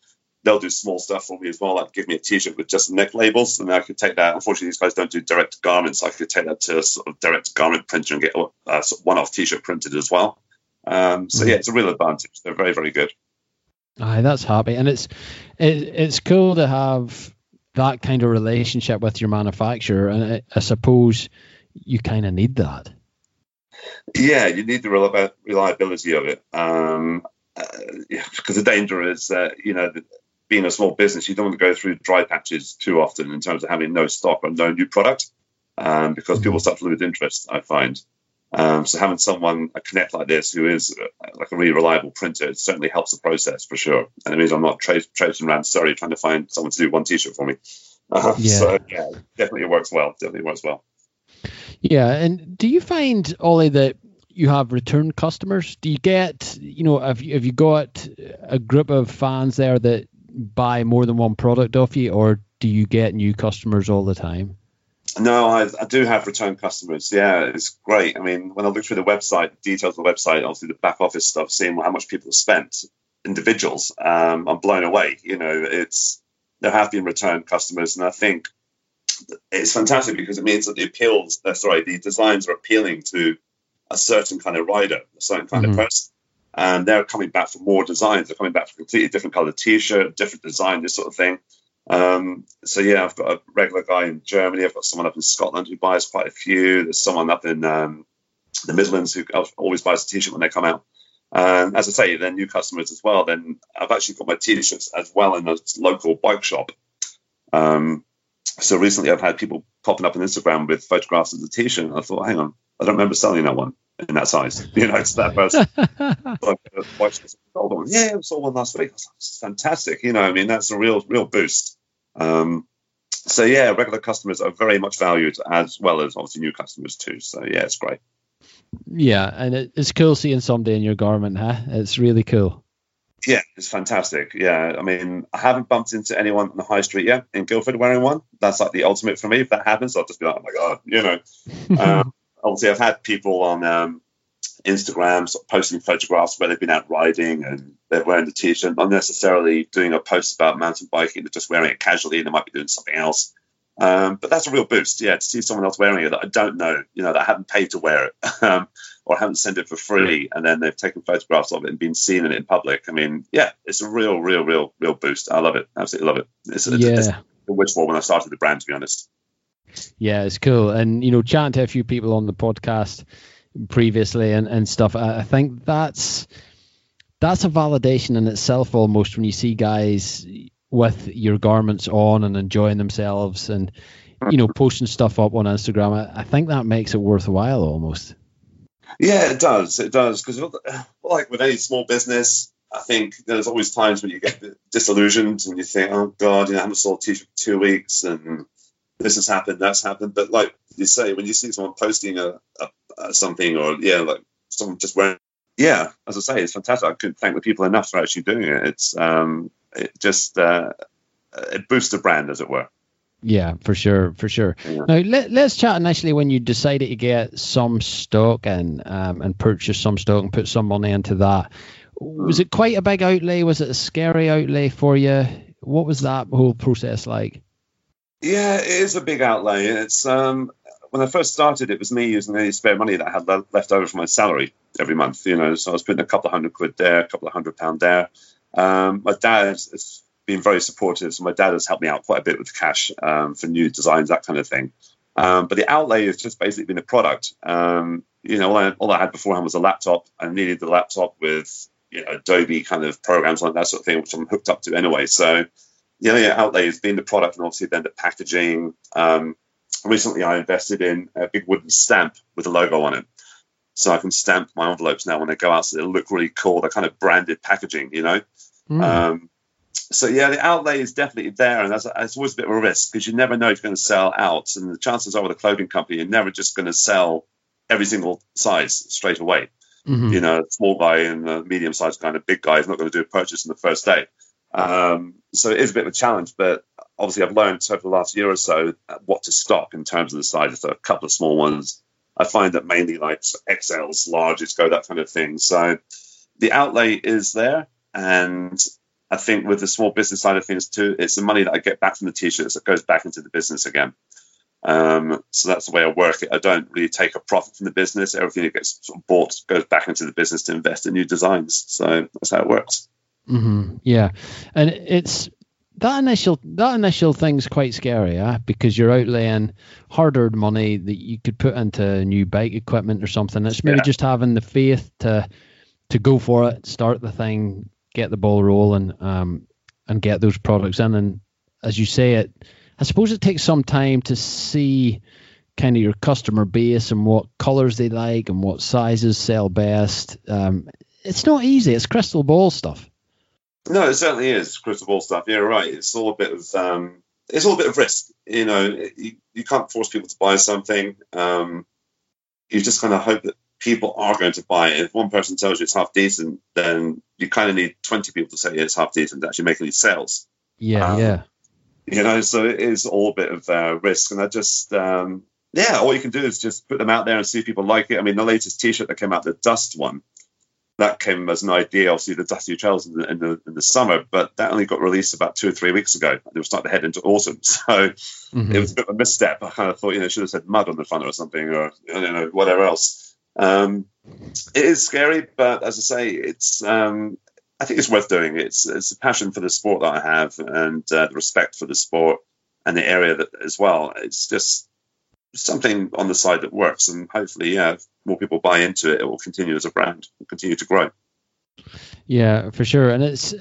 They'll do small stuff for me as well, like give me a t-shirt with just neck labels, and I could take that. Unfortunately, these guys don't do direct garments. I could take that to a sort of direct garment printer and get a sort of one-off t-shirt printed as well. Um, so mm-hmm. yeah, it's a real advantage. They're very very good. Aye, that's happy, and it's it, it's cool to have that kind of relationship with your manufacturer, and I, I suppose you kind of need that. Yeah, you need the reliability of it, um, uh, because the danger is that you know being a small business, you don't want to go through dry patches too often in terms of having no stock or no new product, um, because mm-hmm. people start to lose interest. I find. Um, so having someone a connect like this who is uh, like a really reliable printer it certainly helps the process for sure. And it means I'm not tra- traipsing around Surrey trying to find someone to do one T-shirt for me. Uh, *laughs* yeah. So yeah, definitely it works well. Definitely works well. Yeah, and do you find Ollie that you have return customers? Do you get you know have you, have you got a group of fans there that buy more than one product off you, or do you get new customers all the time? No, I, I, do have return customers. Yeah, it's great. I mean, when I look through the website, details of the website, obviously the back office stuff, seeing how much people have spent, individuals, um, I'm blown away. You know, it's there have been return customers, and I think it's fantastic because it means that the appeals, uh, sorry, the designs are appealing to a certain kind of rider, a certain kind mm-hmm. of person. And they're coming back for more designs. They're coming back for completely different color T-shirt, different design, this sort of thing. Um, so yeah, I've got a regular guy in Germany. I've got someone up in Scotland who buys quite a few. There's someone up in um, the Midlands who always buys a t-shirt when they come out. And as I say, they're new customers as well. Then I've actually got my t-shirts as well in a local bike shop. Um, so recently, I've had people popping up on Instagram with photographs of the t-shirt. I thought, hang on, I don't remember selling that one in that size. *laughs* You know, it's that person. *laughs* so yeah, I saw one last week. It's fantastic. You know, I mean, that's a real, real boost. Um, so yeah, regular customers are very much valued as well as obviously new customers too. So yeah, it's great. Yeah, and it's cool seeing somebody in your garment, huh? It's really cool. Yeah, it's fantastic. Yeah, I mean, I haven't bumped into anyone on the high street yet in Guildford wearing one. That's like the ultimate for me. If that happens, I'll just be like, oh my god, you know. *laughs* um, obviously, I've had people on um, Instagram sort of posting photographs where they've been out riding and they're wearing the t-shirt, not necessarily doing a post about mountain biking, they're just wearing it casually and they might be doing something else. Um, but that's a real boost, yeah, to see someone else wearing it that I don't know, you know, that I haven't paid to wear it *laughs* um, or haven't sent it for free, and then they've taken photographs of it and been seen in it in public. I mean, yeah, it's a real, real, real, real boost. I love it, absolutely love it. It's, yeah. it's, it's a wish for when I started the brand, to be honest. Yeah, it's cool, and you know, chatting to a few people on the podcast previously and, and stuff. I, I think that's that's a validation in itself almost when you see guys with your garments on and enjoying themselves and you know, posting stuff up on Instagram, I, I think that makes it worthwhile almost. Yeah, it does. It does because, like with any small business, I think there's always times when you get disillusioned and you think, "Oh God, you know, I haven't sold a t-shirt for two weeks, and this has happened, that's happened." But like you say, when you see someone posting a, a, a something, or yeah, like someone just wearing, yeah, as I say, it's fantastic. I couldn't thank the people enough for actually doing it. It's um, it just uh, it boosts the brand, as it were. Yeah, for sure, for sure. Yeah. Now let, us chat initially when you decided to get some stock and um, and purchase some stock and put some money into that. Was it quite a big outlay? Was it a scary outlay for you? What was that whole process like? Yeah, it is a big outlay. It's um, when I first started, it was me using any spare money that I had left over from my salary every month. You know, so I was putting a couple of hundred quid there, a couple of hundred pound there. Um, my dad has been very supportive, so my dad has helped me out quite a bit with cash um, for new designs, that kind of thing. Um, but the outlay has just basically been a product. Um, you know, all I, all I, had beforehand was a laptop. I needed the laptop with you know Adobe kind of programs like that sort of thing, which I'm hooked up to anyway. So the only outlay has been the product and obviously then the packaging. Um, recently, I invested in a big wooden stamp with a logo on it. So I can stamp my envelopes now when they go out, so they look really cool. They're kind of branded packaging, you know. Mm. Um, so yeah, the outlay is definitely there, and that's, that's always a bit of a risk because you never know if you're going to sell out, and the chances are with a clothing company, you're never just going to sell every single size straight away. Mm-hmm. You know, small guy and a medium sized kind of big guy is not going to do a purchase in the first day. Um, so it is a bit of a challenge, but obviously I've learned over the last year or so what to stock in terms of the sizes. So a couple of small ones. I find that mainly like XLs, larges go that kind of thing. So the outlay is there, and I think with the small business side of things too, it's the money that I get back from the t-shirts that goes back into the business again. Um, so that's the way I work it. I don't really take a profit from the business. Everything that gets sort of bought goes back into the business to invest in new designs. So that's how it works. Mm-hmm. Yeah, and it's that initial that initial thing's quite scary, yeah, because you're outlaying hard-earned money that you could put into new bike equipment or something. It's maybe yeah. just having the faith to to go for it, start the thing, get the ball rolling, um, and get those products in. And as you say, it I suppose it takes some time to see kind of your customer base and what colors they like and what sizes sell best. Um, it's not easy. It's crystal ball stuff. No, it certainly is crystal ball stuff. Yeah, right. It's all a bit of um, it's all a bit of risk. You know, you, you can't force people to buy something. Um, you just kind of hope that people are going to buy it. If one person tells you it's half decent, then you kind of need 20 people to say it's half decent to actually make any sales. Yeah, um, yeah. You know, so it is all a bit of uh, risk. And I just, um, yeah, all you can do is just put them out there and see if people like it. I mean, the latest t shirt that came out, the Dust one, that came as an idea, obviously, the Dusty Trails in the, in the, in the summer, but that only got released about two or three weeks ago. They were starting to head into autumn. *laughs* So mm-hmm. it was a bit of a misstep. I kind of thought, you know, should have said mud on the front or something or, you know, whatever else. Um, it is scary, but as I say, it's um, I think it's worth doing. It's it's a passion for the sport that I have and uh, the respect for the sport and the area that as well. It's just something on the side that works, and hopefully, yeah, if more people buy into it, it will continue as a brand, continue to grow. Yeah, for sure, and it's.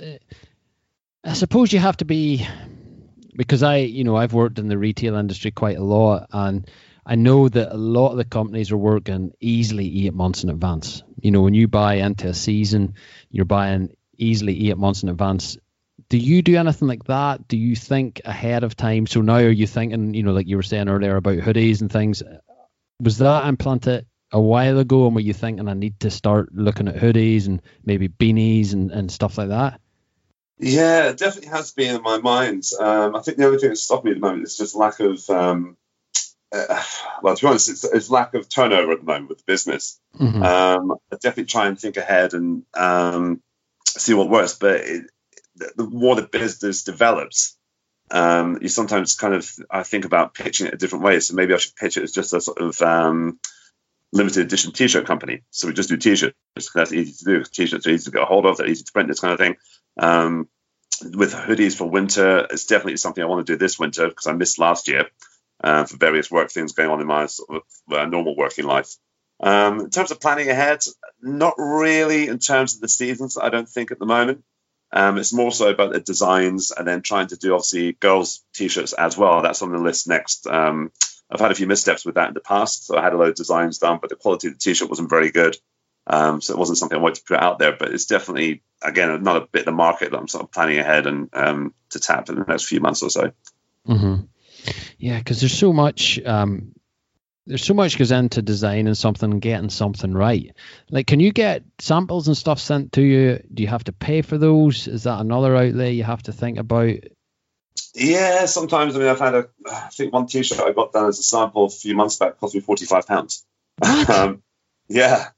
I suppose you have to be because I, you know, I've worked in the retail industry quite a lot, and I know that a lot of the companies are working easily eight months in advance. You know, when you buy into a season, you're buying easily eight months in advance. Do you do anything like that? Do you think ahead of time? So now are you thinking, you know, like you were saying earlier about hoodies and things? Was that implanted a while ago and were you thinking I need to start looking at hoodies and maybe beanies and, and stuff like that? Yeah, it definitely has been in my mind. Um, I think the only thing that's stopping me at the moment is just lack of um, uh, well, to be honest, it's, it's, lack of turnover at the moment with the business. Mm-hmm. Um, I definitely try and think ahead and um, see what works. But it, the more the business develops, um, you sometimes kind of I think about pitching it a different way. So maybe I should pitch it as just a sort of um, limited edition T-shirt company. So we just do T-shirts. That's easy to do. T-shirts are easy to get a hold of. They're easy to print. This kind of thing. Um, with hoodies for winter, it's definitely something I want to do this winter because I missed last year uh, for various work things going on in my sort of uh, normal working life. Um, in terms of planning ahead, not really in terms of the seasons, I don't think at the moment. Um, it's more so about the designs and then trying to do obviously girls' t-shirts as well. That's on the list next. Um, I've had a few missteps with that in the past, so I had a load of designs done, but the quality of the t-shirt wasn't very good. Um, so it wasn't something I wanted to put out there, but it's definitely again another bit of the market that I'm sort of planning ahead and um, to tap in the next few months or so. Mm-hmm. Yeah, because there's so much. Um, there's so much goes into designing something and getting something right. Like, can you get samples and stuff sent to you? Do you have to pay for those? Is that another outlay you have to think about? Yeah, sometimes. I mean, I've had a. I think one T-shirt I got done as a sample a few months back cost me forty-five pounds. *laughs* um, yeah,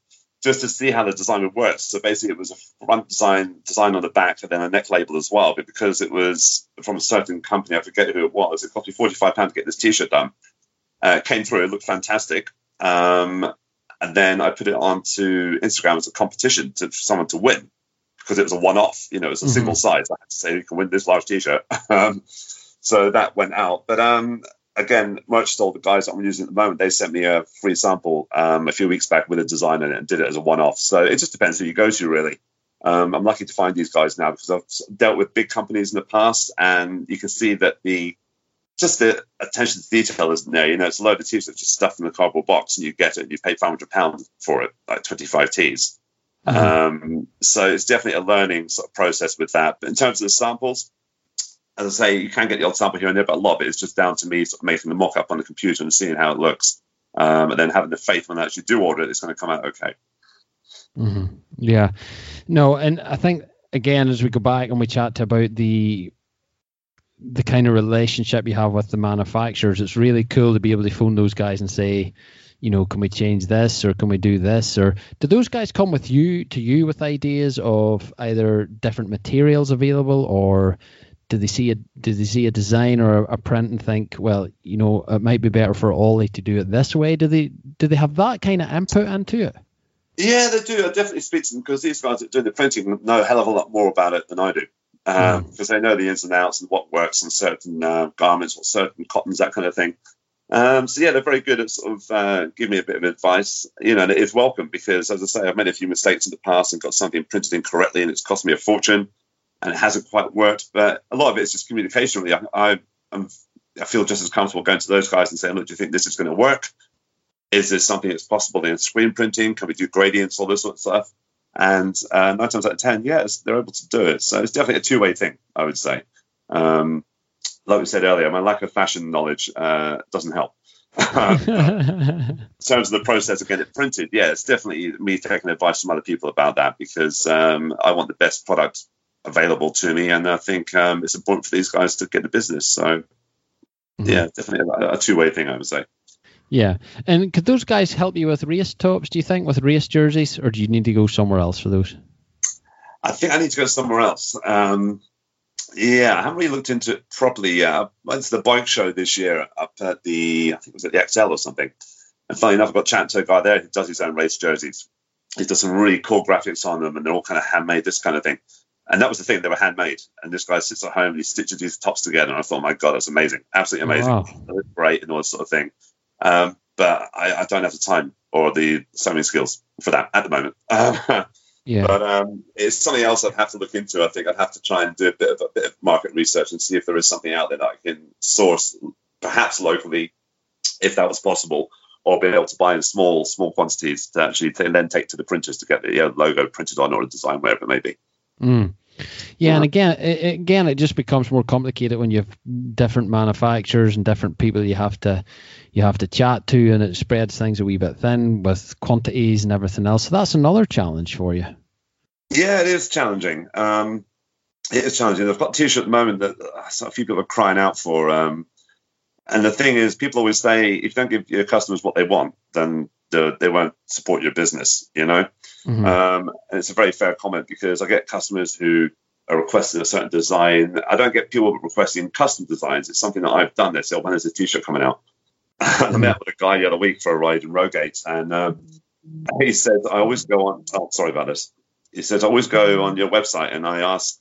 just to see how the design would work. So basically, it was a front design, design on the back, and then a neck label as well. But because it was from a certain company, I forget who it was, it cost me forty-five pounds to get this T-shirt done. Uh, came through, it looked fantastic. Um, and then I put it onto Instagram as a competition to, for someone to win because it was a one-off. You know, it was a mm-hmm. single size. I had to say you can win this large T-shirt. *laughs* um, so that went out. But um, again, Merch Store, the guys that I'm using at the moment, they sent me a free sample um, a few weeks back with a design in it and did it as a one-off. So it just depends who you go to, really. Um, I'm lucky to find these guys now because I've dealt with big companies in the past, and you can see that the just the attention to detail isn't there. You know, it's a load of tees that's just stuffed in a cardboard box, and you get it, and you pay five hundred pounds for it, like twenty five tees. Mm-hmm. Um, so it's definitely a learning sort of process with that. But in terms of the samples, as I say, you can get the odd sample here and there, but a lot of it is just down to me sort of making the mock up on the computer and seeing how it looks. Um, and then having the faith when I actually do order it, it's going to come out okay. Mm-hmm. Yeah. No, and I think, again, as we go back and we chat about the the kind of relationship you have with the manufacturers, it's really cool to be able to phone those guys and say, you know, can we change this or can we do this? Or do those guys come with you to you with ideas of either different materials available or do they see a do they see a design or a, print and think, well, you know, it might be better for Ollie to do it this way? Do they do they have that kind of input into it? Yeah, they do. I definitely speak to them because these guys that do the printing know a hell of a lot more about it than I do. Um, mm. because they know the ins and outs and what works on certain uh, garments or certain cottons, that kind of thing. Um, so yeah, they're very good at sort of uh, giving me a bit of advice, you know, and it is welcome because, as I say, I've made a few mistakes in the past and got something printed incorrectly, and it's cost me a fortune and it hasn't quite worked. But a lot of it is just communication. Really, I, I, I feel just as comfortable going to those guys and saying, "Look, do you think this is going to work? Is this something that's possible in screen printing? Can we do gradients, all this sort of stuff?" And uh, nine times out of ten, yes, they're able to do it. So it's definitely a two-way thing, I would say. Um, like we said earlier, my lack of fashion knowledge uh, doesn't help. *laughs* in terms of the process of getting it printed, yeah, it's definitely me taking advice from other people about that because um, I want the best product available to me, and I think um, it's important for these guys to get the business. So, mm-hmm. yeah, definitely a, a two way thing, I would say. Yeah, and could those guys help you with race tops? Do you think with race jerseys, or do you need to go somewhere else for those? I think I need to go somewhere else. Um, yeah, I haven't really looked into it properly yet. I went to the bike show this year up at the, I think it was at the ExCeL or something. And funny enough, I got chatting to a guy there who does his own race jerseys. He does some really cool graphics on them, and they're all kind of handmade, this kind of thing. And that was the thing; they were handmade. And this guy sits at home and he stitches these tops together. And I thought, my God, that's amazing, absolutely amazing, wow. great, and all this sort of thing. Um, but I, I, don't have the time or the sewing skills for that at the moment. *laughs* Um, yeah. But um, it's something else I'd have to look into. I think I'd have to try and do a bit of a bit of market research and see if there is something out there that I can source, perhaps locally, if that was possible, or be able to buy in small small quantities to actually then take to the printers to get the you know, logo printed on or a design, wherever it may be. Mm. Yeah, and again, it, again, it just becomes more complicated when you have different manufacturers and different people you have to you have to chat to, and it spreads things a wee bit thin with quantities and everything else. So that's another challenge for you. Yeah, it is challenging. Um, it is challenging. I've got a t-shirt at the moment that a few people are crying out for. Um, and the thing is, people always say, if you don't give your customers what they want, then they won't support your business. You know, mm-hmm. um, and it's a very fair comment because I get customers who are requesting a certain design. I don't get people requesting custom designs. It's something that I've done. They say, oh, "When is a t-shirt coming out?" *laughs* I met with a guy the other week for a ride in Rogate, and um, he said, "I always go on." Oh, sorry about this. He says, "I always go on your website and I ask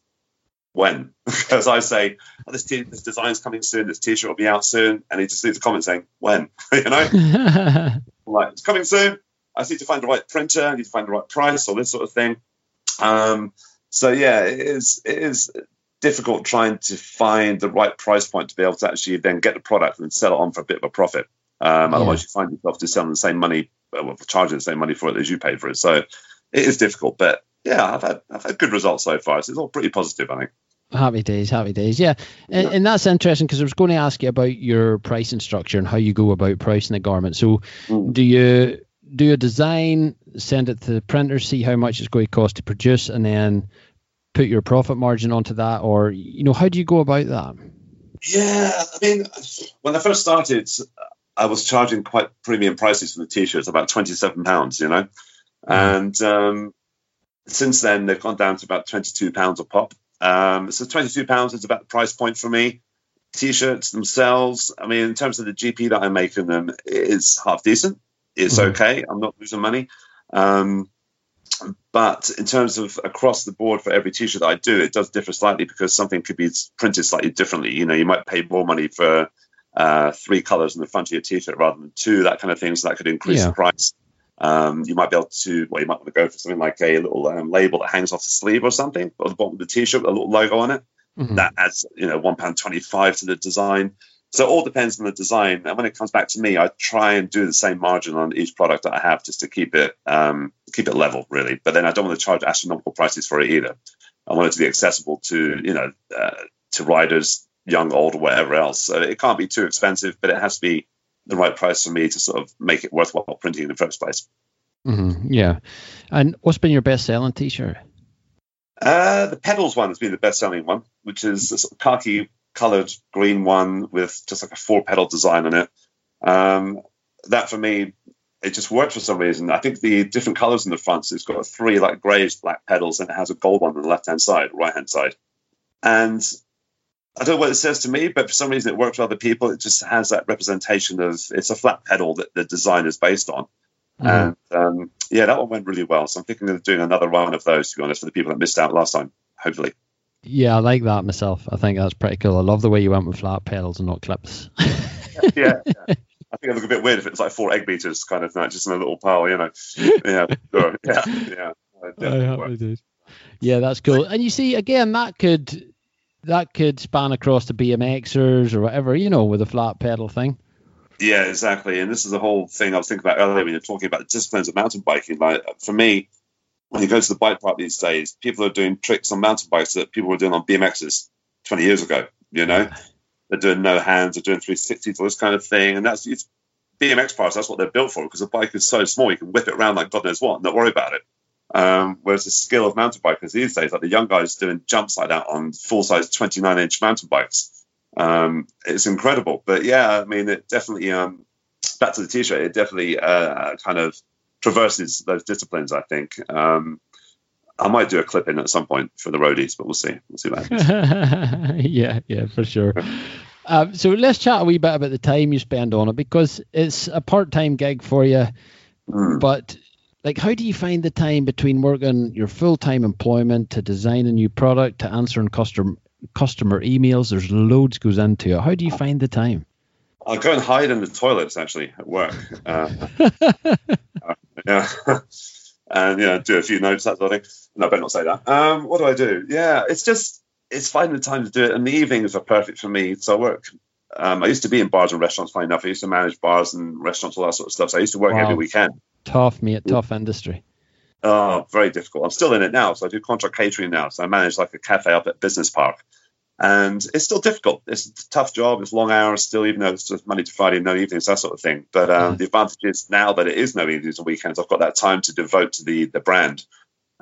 when, *laughs* because I say, oh, this, t- this design's coming soon, this T-shirt will be out soon," and he just leaves a comment saying, "When?" *laughs* you know, like, "It's coming soon." I need to find the right printer. I need to find the right price or this sort of thing. Um, So yeah, it is it is difficult trying to find the right price point to be able to actually then get the product and sell it on for a bit of a profit. Um, otherwise, you find yourself just selling the same money, well, charging the same money for it as you paid for it. So it is difficult, but yeah, I've had I've had good results so far. So it's all pretty positive, I think. Happy days, happy days. Yeah, and, and that's interesting because I was going to ask you about your pricing structure and how you go about pricing the garment. So, mm. do you do a design, send it to the printer, see how much it's going to cost to produce, and then put your profit margin onto that, or you know, how do you go about that? Yeah, I mean, when I first started, I was charging quite premium prices for the t-shirts, about twenty-seven pounds, you know, mm. and um, since then they've gone down to about twenty-two pounds a pop. Um, so twenty-two pounds is about the price point for me. T-shirts themselves, I mean, in terms of the GP that I make in them, it's half decent. It's mm-hmm. okay. I'm not losing money. Um, but in terms of across the board for every t-shirt that I do, it does differ slightly because something could be printed slightly differently. You know, you might pay more money for uh, three colors in the front of your t-shirt rather than two, that kind of thing. So that could increase yeah. the price. Um, you might be able to, well, you might want to go for something like a little um, label that hangs off the sleeve or something, or the bottom of the t-shirt with a little logo on it. Mm-hmm. That adds, you know, one pound twenty-five to the design. So it all depends on the design. And when it comes back to me, I try and do the same margin on each product that I have just to keep it um, keep it level, really. But then I don't want to charge astronomical prices for it either. I want it to be accessible to you know uh, to riders, young, old, or whatever else. So it can't be too expensive, but it has to be the right price for me to sort of make it worthwhile printing in the first place. Mm-hmm, yeah. And what's been your best selling T-shirt? Uh, the pedals one has been the best selling one, which is a sort of khaki colored green one with just like a four pedal design on it. Um, that for me, it just worked for some reason. I think the different colors in the front, So it's got three like grayish black pedals and it has a gold one on the left hand side, right hand side. And I don't know what it says to me, but for some reason it works for other people. It just has that representation of it's a flat pedal that the design is based on. Mm. And um, yeah, that one went really well. So I'm thinking of doing another one of those, to be honest, for the people that missed out last time, hopefully. Yeah, I like that myself. I think that's pretty cool. I love the way you went with flat pedals and not clips. yeah, yeah. *laughs* I think it look a bit weird if it's like four egg beaters kind of thing, just in a little pile, you know. *laughs* Yeah, sure. yeah, yeah. Uh, yeah, that's cool. And you see, again, that could that could span across the BMXers or whatever, you know, with a flat pedal thing. Yeah, exactly. And this is the whole thing I was thinking about earlier when you're talking about the disciplines of mountain biking. Like for me, when you go to the bike park these days, people are doing tricks on mountain bikes that people were doing on BMXs 20 years ago. You know, they're doing no hands, they're doing 360s, all this kind of thing. And that's it's BMX parts, that's what they're built for because the bike is so small, you can whip it around like God knows what and not worry about it. Um, whereas the skill of mountain bikers these days, like the young guys doing jumps like that on full size 29 inch mountain bikes, um, it's incredible. But yeah, I mean, it definitely, um, back to the t shirt, it definitely uh, kind of traverses those disciplines, I think. Um, I might do a clip in at some point for the roadies, but we'll see. We'll see what happens. *laughs* yeah, yeah, for sure. Uh, so let's chat a wee bit about the time you spend on it because it's a part-time gig for you. Mm. But like, how do you find the time between working your full-time employment to design a new product to answering customer customer emails? There's loads goes into it. How do you find the time? I'll go and hide in the toilets actually at work. Uh, *laughs* uh, yeah. *laughs* and know, do a few notes, that sort of thing. No, I better not say that. Um, what do I do? Yeah, it's just it's finding the time to do it, and the evenings are perfect for me. So I work. Um, I used to be in bars and restaurants. Funny enough, I used to manage bars and restaurants, all that sort of stuff. So I used to work wow. every weekend. Tough, me, at tough industry. Oh, very difficult. I'm still in it now, so I do contract catering now. So I manage like a cafe up at Business Park, and it's still difficult. It's a tough job. It's long hours still, even though it's just Monday to Friday, no evenings, that sort of thing. But um, mm. the advantage is now that it is no evenings and weekends, I've got that time to devote to the the brand.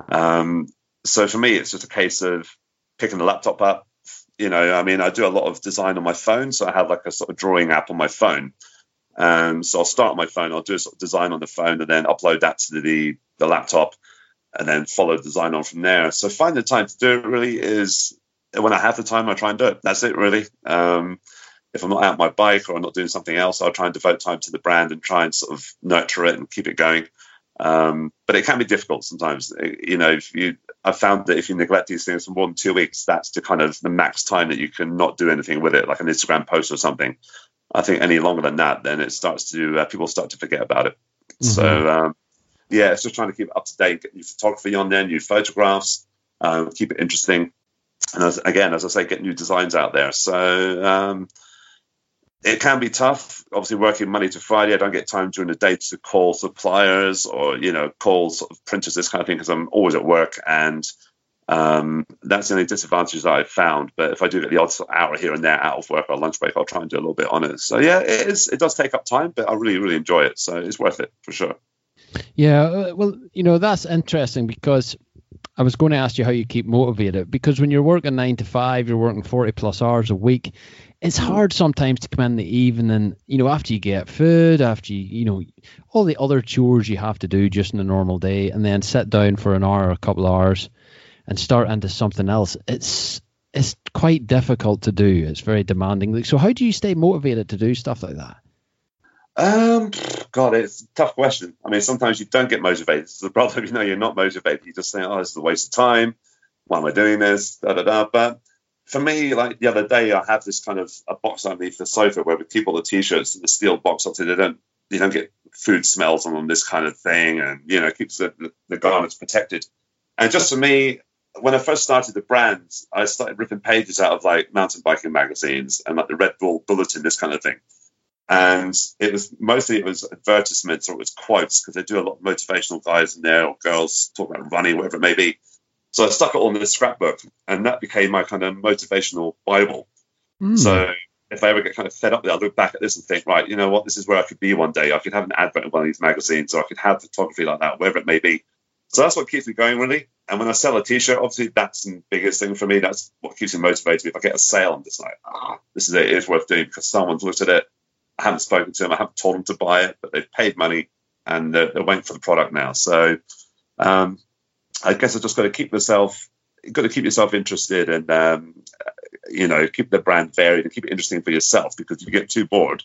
Um, so for me, it's just a case of picking the laptop up. You know, I mean, I do a lot of design on my phone, so I have like a sort of drawing app on my phone. Um, so I'll start on my phone, I'll do a sort of design on the phone, and then upload that to the the laptop, and then follow the design on from there. So find the time to do it really is when I have the time, I try and do it. That's it, really. Um, if I'm not out my bike or I'm not doing something else, I'll try and devote time to the brand and try and sort of nurture it and keep it going. Um, but it can be difficult sometimes. You know, if you, I've found that if you neglect these things for more than two weeks, that's the kind of the max time that you can not do anything with it, like an Instagram post or something. I think any longer than that, then it starts to uh, people start to forget about it. Mm-hmm. So um, yeah, it's just trying to keep up to date, get new photography on there, new photographs, um, keep it interesting, and as, again, as I say, get new designs out there. So um, it can be tough. Obviously, working Monday to Friday, I don't get time during the day to call suppliers or you know call sort of printers, this kind of thing, because I'm always at work, and um, that's the only disadvantage that I've found. But if I do get the odd hour here and there out of work or lunch break, I'll try and do a little bit on it. So yeah, it is. It does take up time, but I really, really enjoy it. So it's worth it for sure. Yeah, uh, well, you know that's interesting because I was going to ask you how you keep motivated because when you're working nine to five, you're working forty plus hours a week it's hard sometimes to come in the evening, you know, after you get food, after you, you know, all the other chores you have to do just in a normal day, and then sit down for an hour or a couple of hours and start into something else. It's it's quite difficult to do. It's very demanding. So, how do you stay motivated to do stuff like that? Um, God, it's a tough question. I mean, sometimes you don't get motivated. It's the problem. You know, you're not motivated. You just think, oh, this is a waste of time. Why am I doing this? Da da da. But for me, like the other day, I have this kind of a box underneath the sofa where we keep all the t-shirts in the steel box, up so they don't you don't get food smells on them, this kind of thing, and you know keeps the, the, the garments protected. And just for me, when I first started the brand, I started ripping pages out of like mountain biking magazines and like the Red Bull Bulletin, this kind of thing. And it was mostly it was advertisements or it was quotes because they do a lot of motivational guys in there or girls talk about running, whatever it may be. So I stuck it all in this scrapbook, and that became my kind of motivational Bible. Mm. So if I ever get kind of fed up with it, I look back at this and think, right, you know what, this is where I could be one day. I could have an advert in one of these magazines, or I could have photography like that, wherever it may be. So that's what keeps me going, really. And when I sell a T-shirt, obviously that's the biggest thing for me. That's what keeps me motivated. If I get a sale, I'm just like, ah, this is it. It is worth doing because someone's looked at it. I haven't spoken to them. I haven't told them to buy it, but they've paid money and they're, they're waiting for the product now. So um, I guess I've just got to keep myself, got to keep yourself interested and, um, you know, keep the brand varied and keep it interesting for yourself because if you get too bored,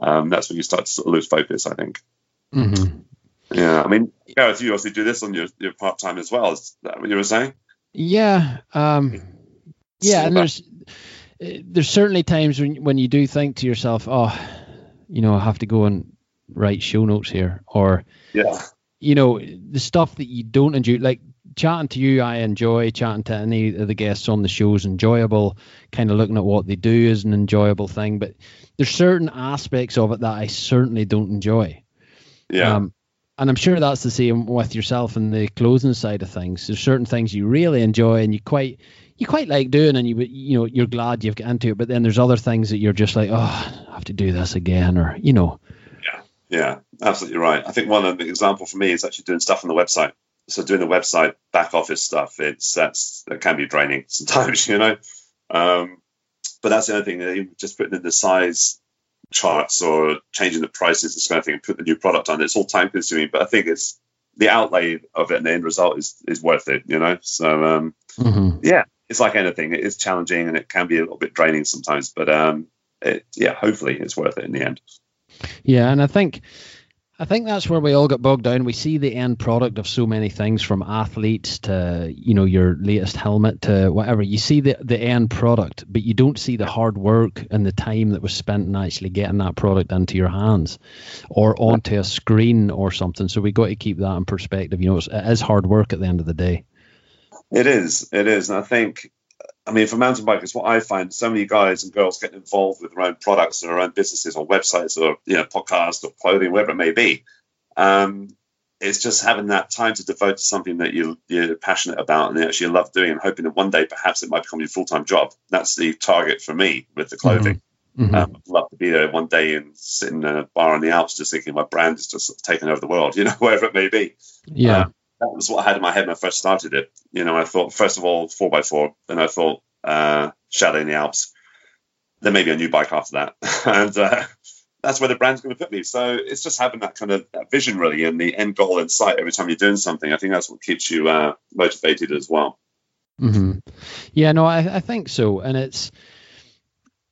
um, that's when you start to sort of lose focus, I think. Mm-hmm. Yeah. I mean, Gareth, you also do this on your, your part time as well. Is that what you were saying? Yeah. Um, yeah. And there's, there's certainly times when, when you do think to yourself, oh, you know, I have to go and write show notes here or, yeah you know the stuff that you don't enjoy like chatting to you, I enjoy chatting to any of the guests on the show is enjoyable. Kind of looking at what they do is an enjoyable thing, but there's certain aspects of it that I certainly don't enjoy. Yeah. Um, and I'm sure that's the same with yourself and the closing side of things. There's certain things you really enjoy and you quite you quite like doing, and you you know you're glad you've got into it. But then there's other things that you're just like, oh, I have to do this again, or you know. Yeah, yeah, absolutely right. I think one of the example for me is actually doing stuff on the website so doing the website back office stuff, it's that's that can be draining *laughs* sometimes, you know. Um, but that's the other thing. Just putting in the size charts or changing the prices, this kind of thing, and put the new product on. It's all time consuming, but I think it's the outlay of it and the end result is is worth it, you know. So um, mm-hmm. yeah, it's like anything. It is challenging and it can be a little bit draining sometimes, but um, it, yeah, hopefully it's worth it in the end. Yeah, and I think I think that's where we all get bogged down. We see the end product of so many things from athletes to, you know, your latest helmet to whatever. You see the, the end product, but you don't see the hard work and the time that was spent in actually getting that product into your hands or onto a screen or something. So we got to keep that in perspective. You know, it's, it is hard work at the end of the day. It is. It is. And I think I mean, for mountain bikers, what I find so many guys and girls get involved with their own products and their own businesses or websites or you know podcasts or clothing, whatever it may be. Um, it's just having that time to devote to something that you, you're passionate about and actually love doing, and hoping that one day perhaps it might become your full time job. That's the target for me with the clothing. Mm-hmm. mm-hmm. Um, I'd love to be there one day and sit in a bar in the Alps, just thinking my brand is just taking over the world, *laughs* you know, wherever it may be. Yeah. Um, that was what I had in my head when I first started it. You know, I thought first of all four x four, then I thought uh, Chalet in the Alps, then maybe a new bike after that, *laughs* and uh, that's where the brand's going to put me. So it's just having that kind of that vision really and the end goal in sight every time you're doing something. I think that's what keeps you uh, motivated as well. Mm-hmm. Yeah, no, I, I think so, and it's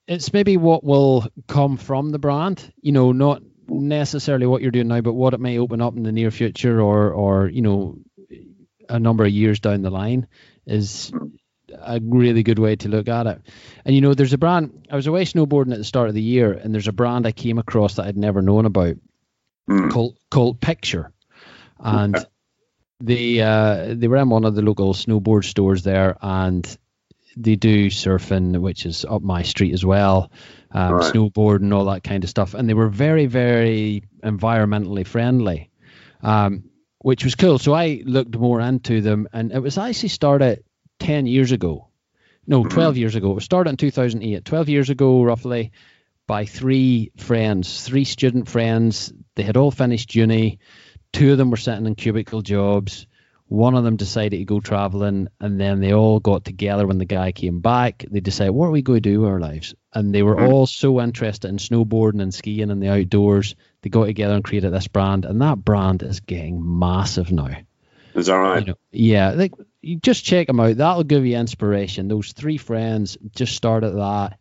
it's maybe what will come from the brand. You know, not necessarily what you're doing now, but what it may open up in the near future or or you know a number of years down the line is a really good way to look at it. And you know, there's a brand I was away snowboarding at the start of the year, and there's a brand I came across that I'd never known about mm. called called Picture, and the uh, they were in one of the local snowboard stores there, and they do surfing, which is up my street as well, um, right. snowboard and all that kind of stuff. And they were very, very environmentally friendly, um, which was cool. So I looked more into them, and it was actually started ten years ago. No, mm-hmm. 12 years ago. It was started in 2008. 12 years ago, roughly, by three friends, three student friends. They had all finished uni. Two of them were sitting in cubicle jobs one of them decided to go traveling, and then they all got together when the guy came back. They decided, what are we going to do with our lives? And they were mm-hmm. all so interested in snowboarding and skiing and the outdoors. They got together and created this brand, and that brand is getting massive now. Is that right? You know, yeah, like you just check them out. That'll give you inspiration. Those three friends just started that,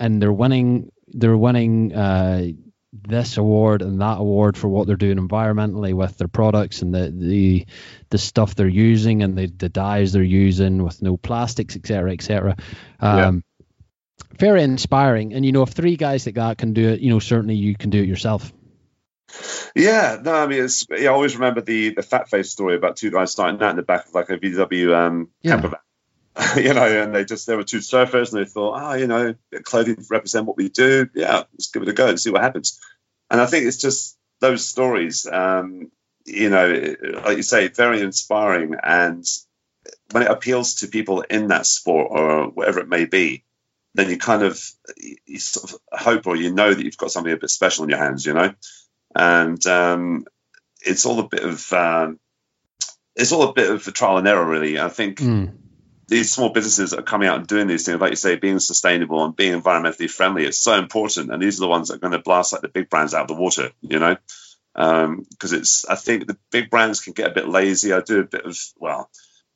and they're winning. They're winning uh, this award and that award for what they're doing environmentally with their products and the the, the stuff they're using and the, the dyes they're using with no plastics, etc., etc. Um, yeah. Very inspiring. And you know, if three guys like that can do it, you know, certainly you can do it yourself. Yeah, no, I mean, it's, I always remember the the Fat Face story about two guys starting out in the back of like a VW um, yeah. camper van. *laughs* you know, and they just, there were two surfers and they thought, oh, you know, clothing represent what we do. Yeah, let's give it a go and see what happens. And I think it's just those stories, um, you know, like you say, very inspiring. And when it appeals to people in that sport or whatever it may be, then you kind of, you sort of hope or you know that you've got something a bit special in your hands, you know? And um, it's all a bit of, um, it's all a bit of a trial and error, really. I think mm these small businesses that are coming out and doing these things, like you say, being sustainable and being environmentally friendly, it's so important. And these are the ones that are going to blast like the big brands out of the water, you know, because um, it's. I think the big brands can get a bit lazy. I do a bit of well,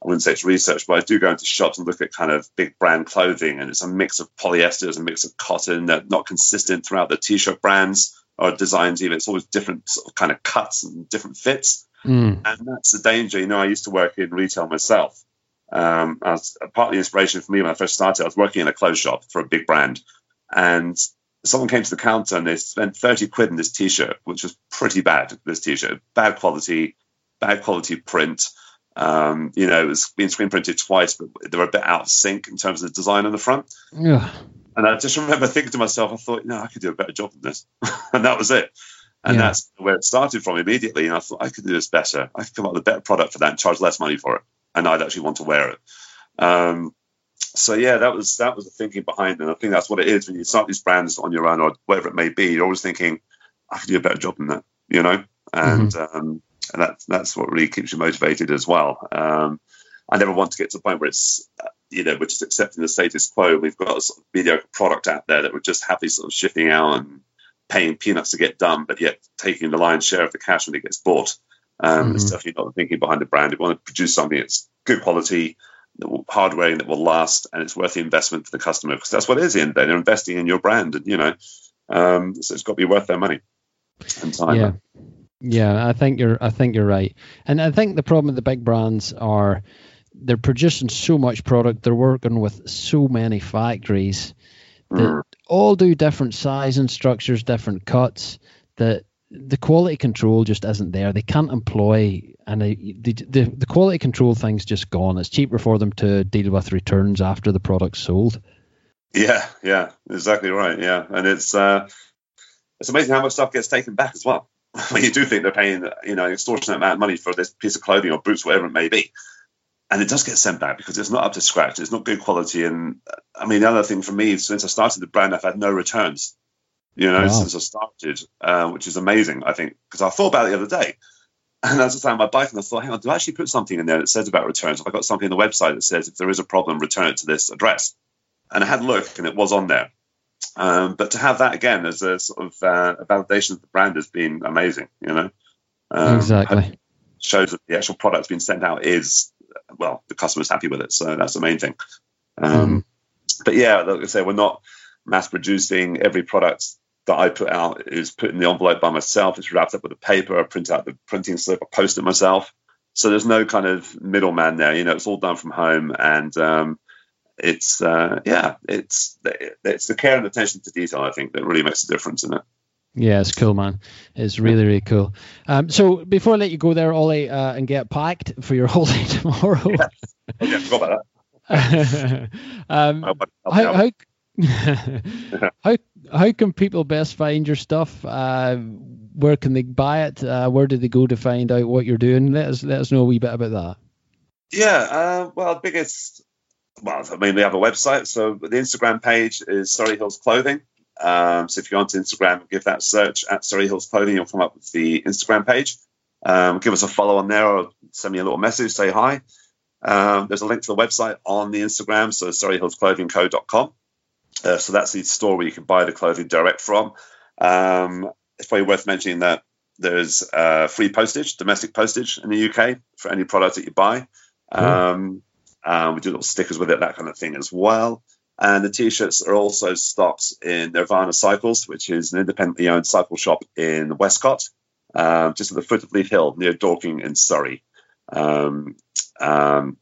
I wouldn't say it's research, but I do go into shops and look at kind of big brand clothing, and it's a mix of polyesters, a mix of cotton, they're not consistent throughout the t-shirt brands or designs Even It's always different sort of kind of cuts and different fits, mm. and that's the danger. You know, I used to work in retail myself um, as of the inspiration for me when I first started, I was working in a clothes shop for a big brand, and someone came to the counter and they spent 30 quid in this t-shirt, which was pretty bad. This t-shirt, bad quality, bad quality print. Um, you know, it was being screen printed twice, but they were a bit out of sync in terms of the design on the front. Yeah. And I just remember thinking to myself, I thought, no, I could do a better job than this. *laughs* and that was it. And yeah. that's where it started from immediately. And I thought, I could do this better. I could come up with a better product for that and charge less money for it and I'd actually want to wear it. Um, so yeah, that was that was the thinking behind it. And I think that's what it is when you start these brands on your own or whatever it may be. You're always thinking, I can do a better job than that, you know. And mm-hmm. um, and that's that's what really keeps you motivated as well. Um, I never want to get to the point where it's you know we're just accepting the status quo. We've got a sort of mediocre product out there that we're just happy sort of shifting out and paying peanuts to get done, but yet taking the lion's share of the cash when it gets bought. Um, mm-hmm. It's definitely not the thinking behind the brand. If you want to produce something that's good quality, that will, hardware that will last, and it's worth the investment for the customer because that's what it is in there. They're investing in your brand, and you know, um, so it's got to be worth their money and time. Yeah, yeah, I think you're. I think you're right, and I think the problem with the big brands are they're producing so much product. They're working with so many factories that mm. all do different size and structures, different cuts. That the quality control just isn't there. They can't employ, and the, the the quality control thing's just gone. It's cheaper for them to deal with returns after the product's sold. Yeah, yeah, exactly right. Yeah, and it's uh, it's amazing how much stuff gets taken back as well. *laughs* when you do think they're paying, you know, an extortionate amount of money for this piece of clothing or boots, whatever it may be, and it does get sent back because it's not up to scratch. It's not good quality. And I mean, the other thing for me, since I started the brand, I've had no returns you know, wow. since I started, uh, which is amazing, I think, because I thought about it the other day. And as I was on my bike, and I thought, hang on, do I actually put something in there that says about returns? Have I got something on the website that says if there is a problem, return it to this address? And I had a look, and it was on there. Um, but to have that again as a sort of uh, a validation of the brand has been amazing, you know. Um, exactly. Shows that the actual product being sent out is, well, the customer's happy with it. So that's the main thing. Um, mm. But yeah, like I say, we're not mass producing every product that I put out is put in the envelope by myself. It's wrapped up with a paper. I print out the printing slip. I post it myself. So there's no kind of middleman there. You know, it's all done from home, and um, it's uh, yeah, it's it's the care and attention to detail. I think that really makes a difference in it. Yeah, it's cool, man. It's really, really cool. Um, so before I let you go there, Ollie, uh, and get packed for your *laughs* holiday tomorrow. Yeah. Oh, yeah, forgot about that. *laughs* um, how, how, *laughs* how how can people best find your stuff? Uh, where can they buy it? Uh, where do they go to find out what you're doing? Let us let us know a wee bit about that. Yeah, uh, well, biggest, well, I mean, we have a website. So the Instagram page is Surrey Hills Clothing. Um, so if you go onto Instagram, give that search at Surrey Hills Clothing, you'll come up with the Instagram page. Um, give us a follow on there or send me a little message, say hi. Um, there's a link to the website on the Instagram, so surreyhillsclothingco.com. Uh, so that's the store where you can buy the clothing direct from. Um, it's probably worth mentioning that there's uh, free postage, domestic postage in the UK for any product that you buy. Um, um, we do little stickers with it, that kind of thing as well. And the t-shirts are also stocked in Nirvana Cycles, which is an independently owned cycle shop in Westcott, um, just at the foot of Leith Hill near Dorking in Surrey. Um, um,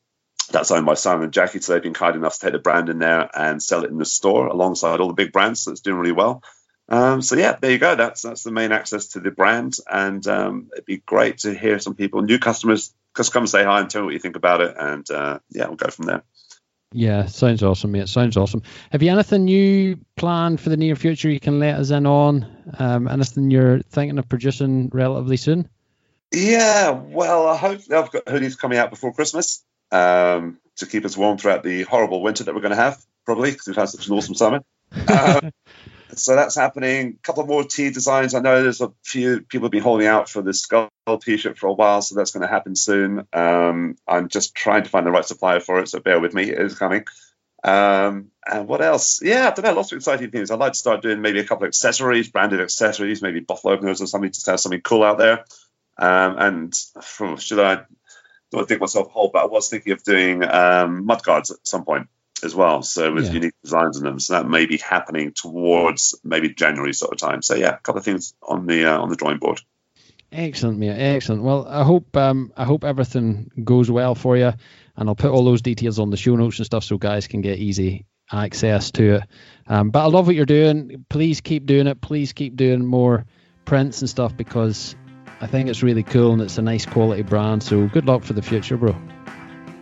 that's owned by Simon and Jackie, so they've been kind enough to take the brand in there and sell it in the store alongside all the big brands. So it's doing really well. Um, so yeah, there you go. That's that's the main access to the brand, and um, it'd be great to hear some people, new customers, just come and say hi and tell me what you think about it, and uh, yeah, we'll go from there. Yeah, sounds awesome, mate. Sounds awesome. Have you anything new planned for the near future you can let us in on? Um, anything you're thinking of producing relatively soon? Yeah, well, I hope I've got hoodies coming out before Christmas um, to keep us warm throughout the horrible winter that we're going to have, probably because we've had such an awesome summer. Um, *laughs* so that's happening. A couple more tee designs. I know there's a few people have been holding out for the skull t-shirt for a while, so that's going to happen soon. Um, I'm just trying to find the right supplier for it, so bear with me. It is coming. Um, and what else? Yeah, I don't know. Lots of exciting things. I'd like to start doing maybe a couple of accessories, branded accessories, maybe bottle openers or something, just to have something cool out there. Um, and should I don't dig myself a hole, but I was thinking of doing um, mud guards at some point as well. So with Yeah. unique designs in them. So that may be happening towards maybe January sort of time. So yeah, a couple of things on the uh, on the drawing board. Excellent, mate. Excellent. Well, I hope um, I hope everything goes well for you, and I'll put all those details on the show notes and stuff so guys can get easy access to it. Um, but I love what you're doing. Please keep doing it. Please keep doing more prints and stuff because I think it's really cool and it's a nice quality brand. So good luck for the future, bro.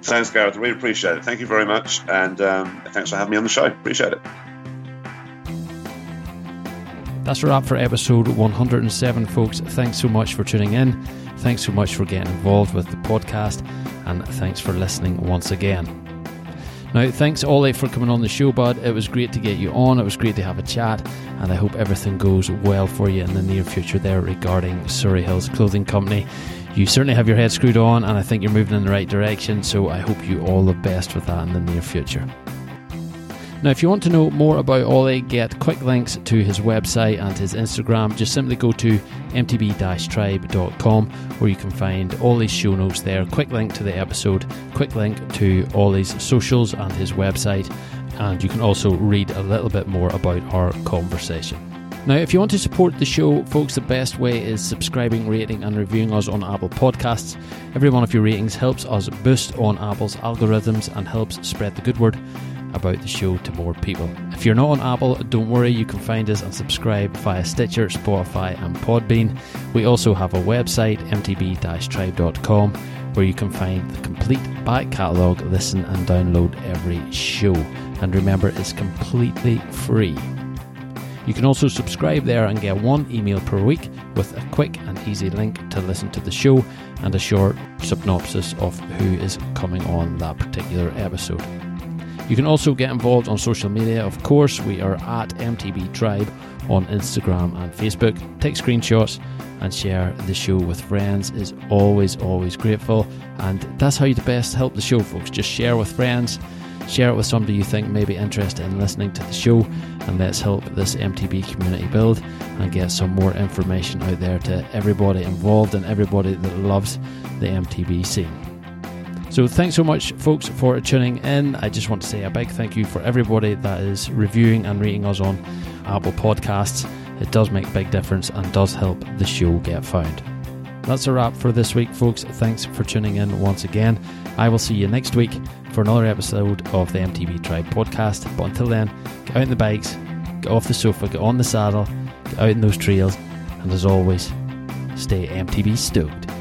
Thanks, Gareth. I really appreciate it. Thank you very much, and um, thanks for having me on the show. Appreciate it. That's a wrap for episode 107, folks. Thanks so much for tuning in. Thanks so much for getting involved with the podcast. And thanks for listening once again. Now, thanks, Ollie, for coming on the show, bud. It was great to get you on. It was great to have a chat. And I hope everything goes well for you in the near future there regarding Surrey Hills Clothing Company. You certainly have your head screwed on, and I think you're moving in the right direction. So I hope you all the best with that in the near future. Now, if you want to know more about Ollie, get quick links to his website and his Instagram. Just simply go to mtb-tribe.com where you can find Ollie's show notes there. Quick link to the episode, quick link to Ollie's socials and his website, and you can also read a little bit more about our conversation. Now, if you want to support the show, folks, the best way is subscribing, rating, and reviewing us on Apple Podcasts. Every one of your ratings helps us boost on Apple's algorithms and helps spread the good word about the show to more people. If you're not on Apple, don't worry, you can find us and subscribe via Stitcher, Spotify, and Podbean. We also have a website, mtb-tribe.com, where you can find the complete back catalogue, listen and download every show. And remember, it's completely free. You can also subscribe there and get one email per week with a quick and easy link to listen to the show and a short synopsis of who is coming on that particular episode. You can also get involved on social media. Of course, we are at MTB Tribe on Instagram and Facebook. Take screenshots and share the show with friends is always, always grateful. And that's how you best help the show, folks. Just share with friends, share it with somebody you think may be interested in listening to the show, and let's help this MTB community build and get some more information out there to everybody involved and everybody that loves the MTB scene. So thanks so much, folks, for tuning in. I just want to say a big thank you for everybody that is reviewing and rating us on Apple Podcasts. It does make a big difference and does help the show get found. That's a wrap for this week, folks. Thanks for tuning in once again. I will see you next week for another episode of the MTB Tribe podcast. But until then, get out in the bikes, get off the sofa, get on the saddle, get out in those trails, and as always, stay MTB stoked.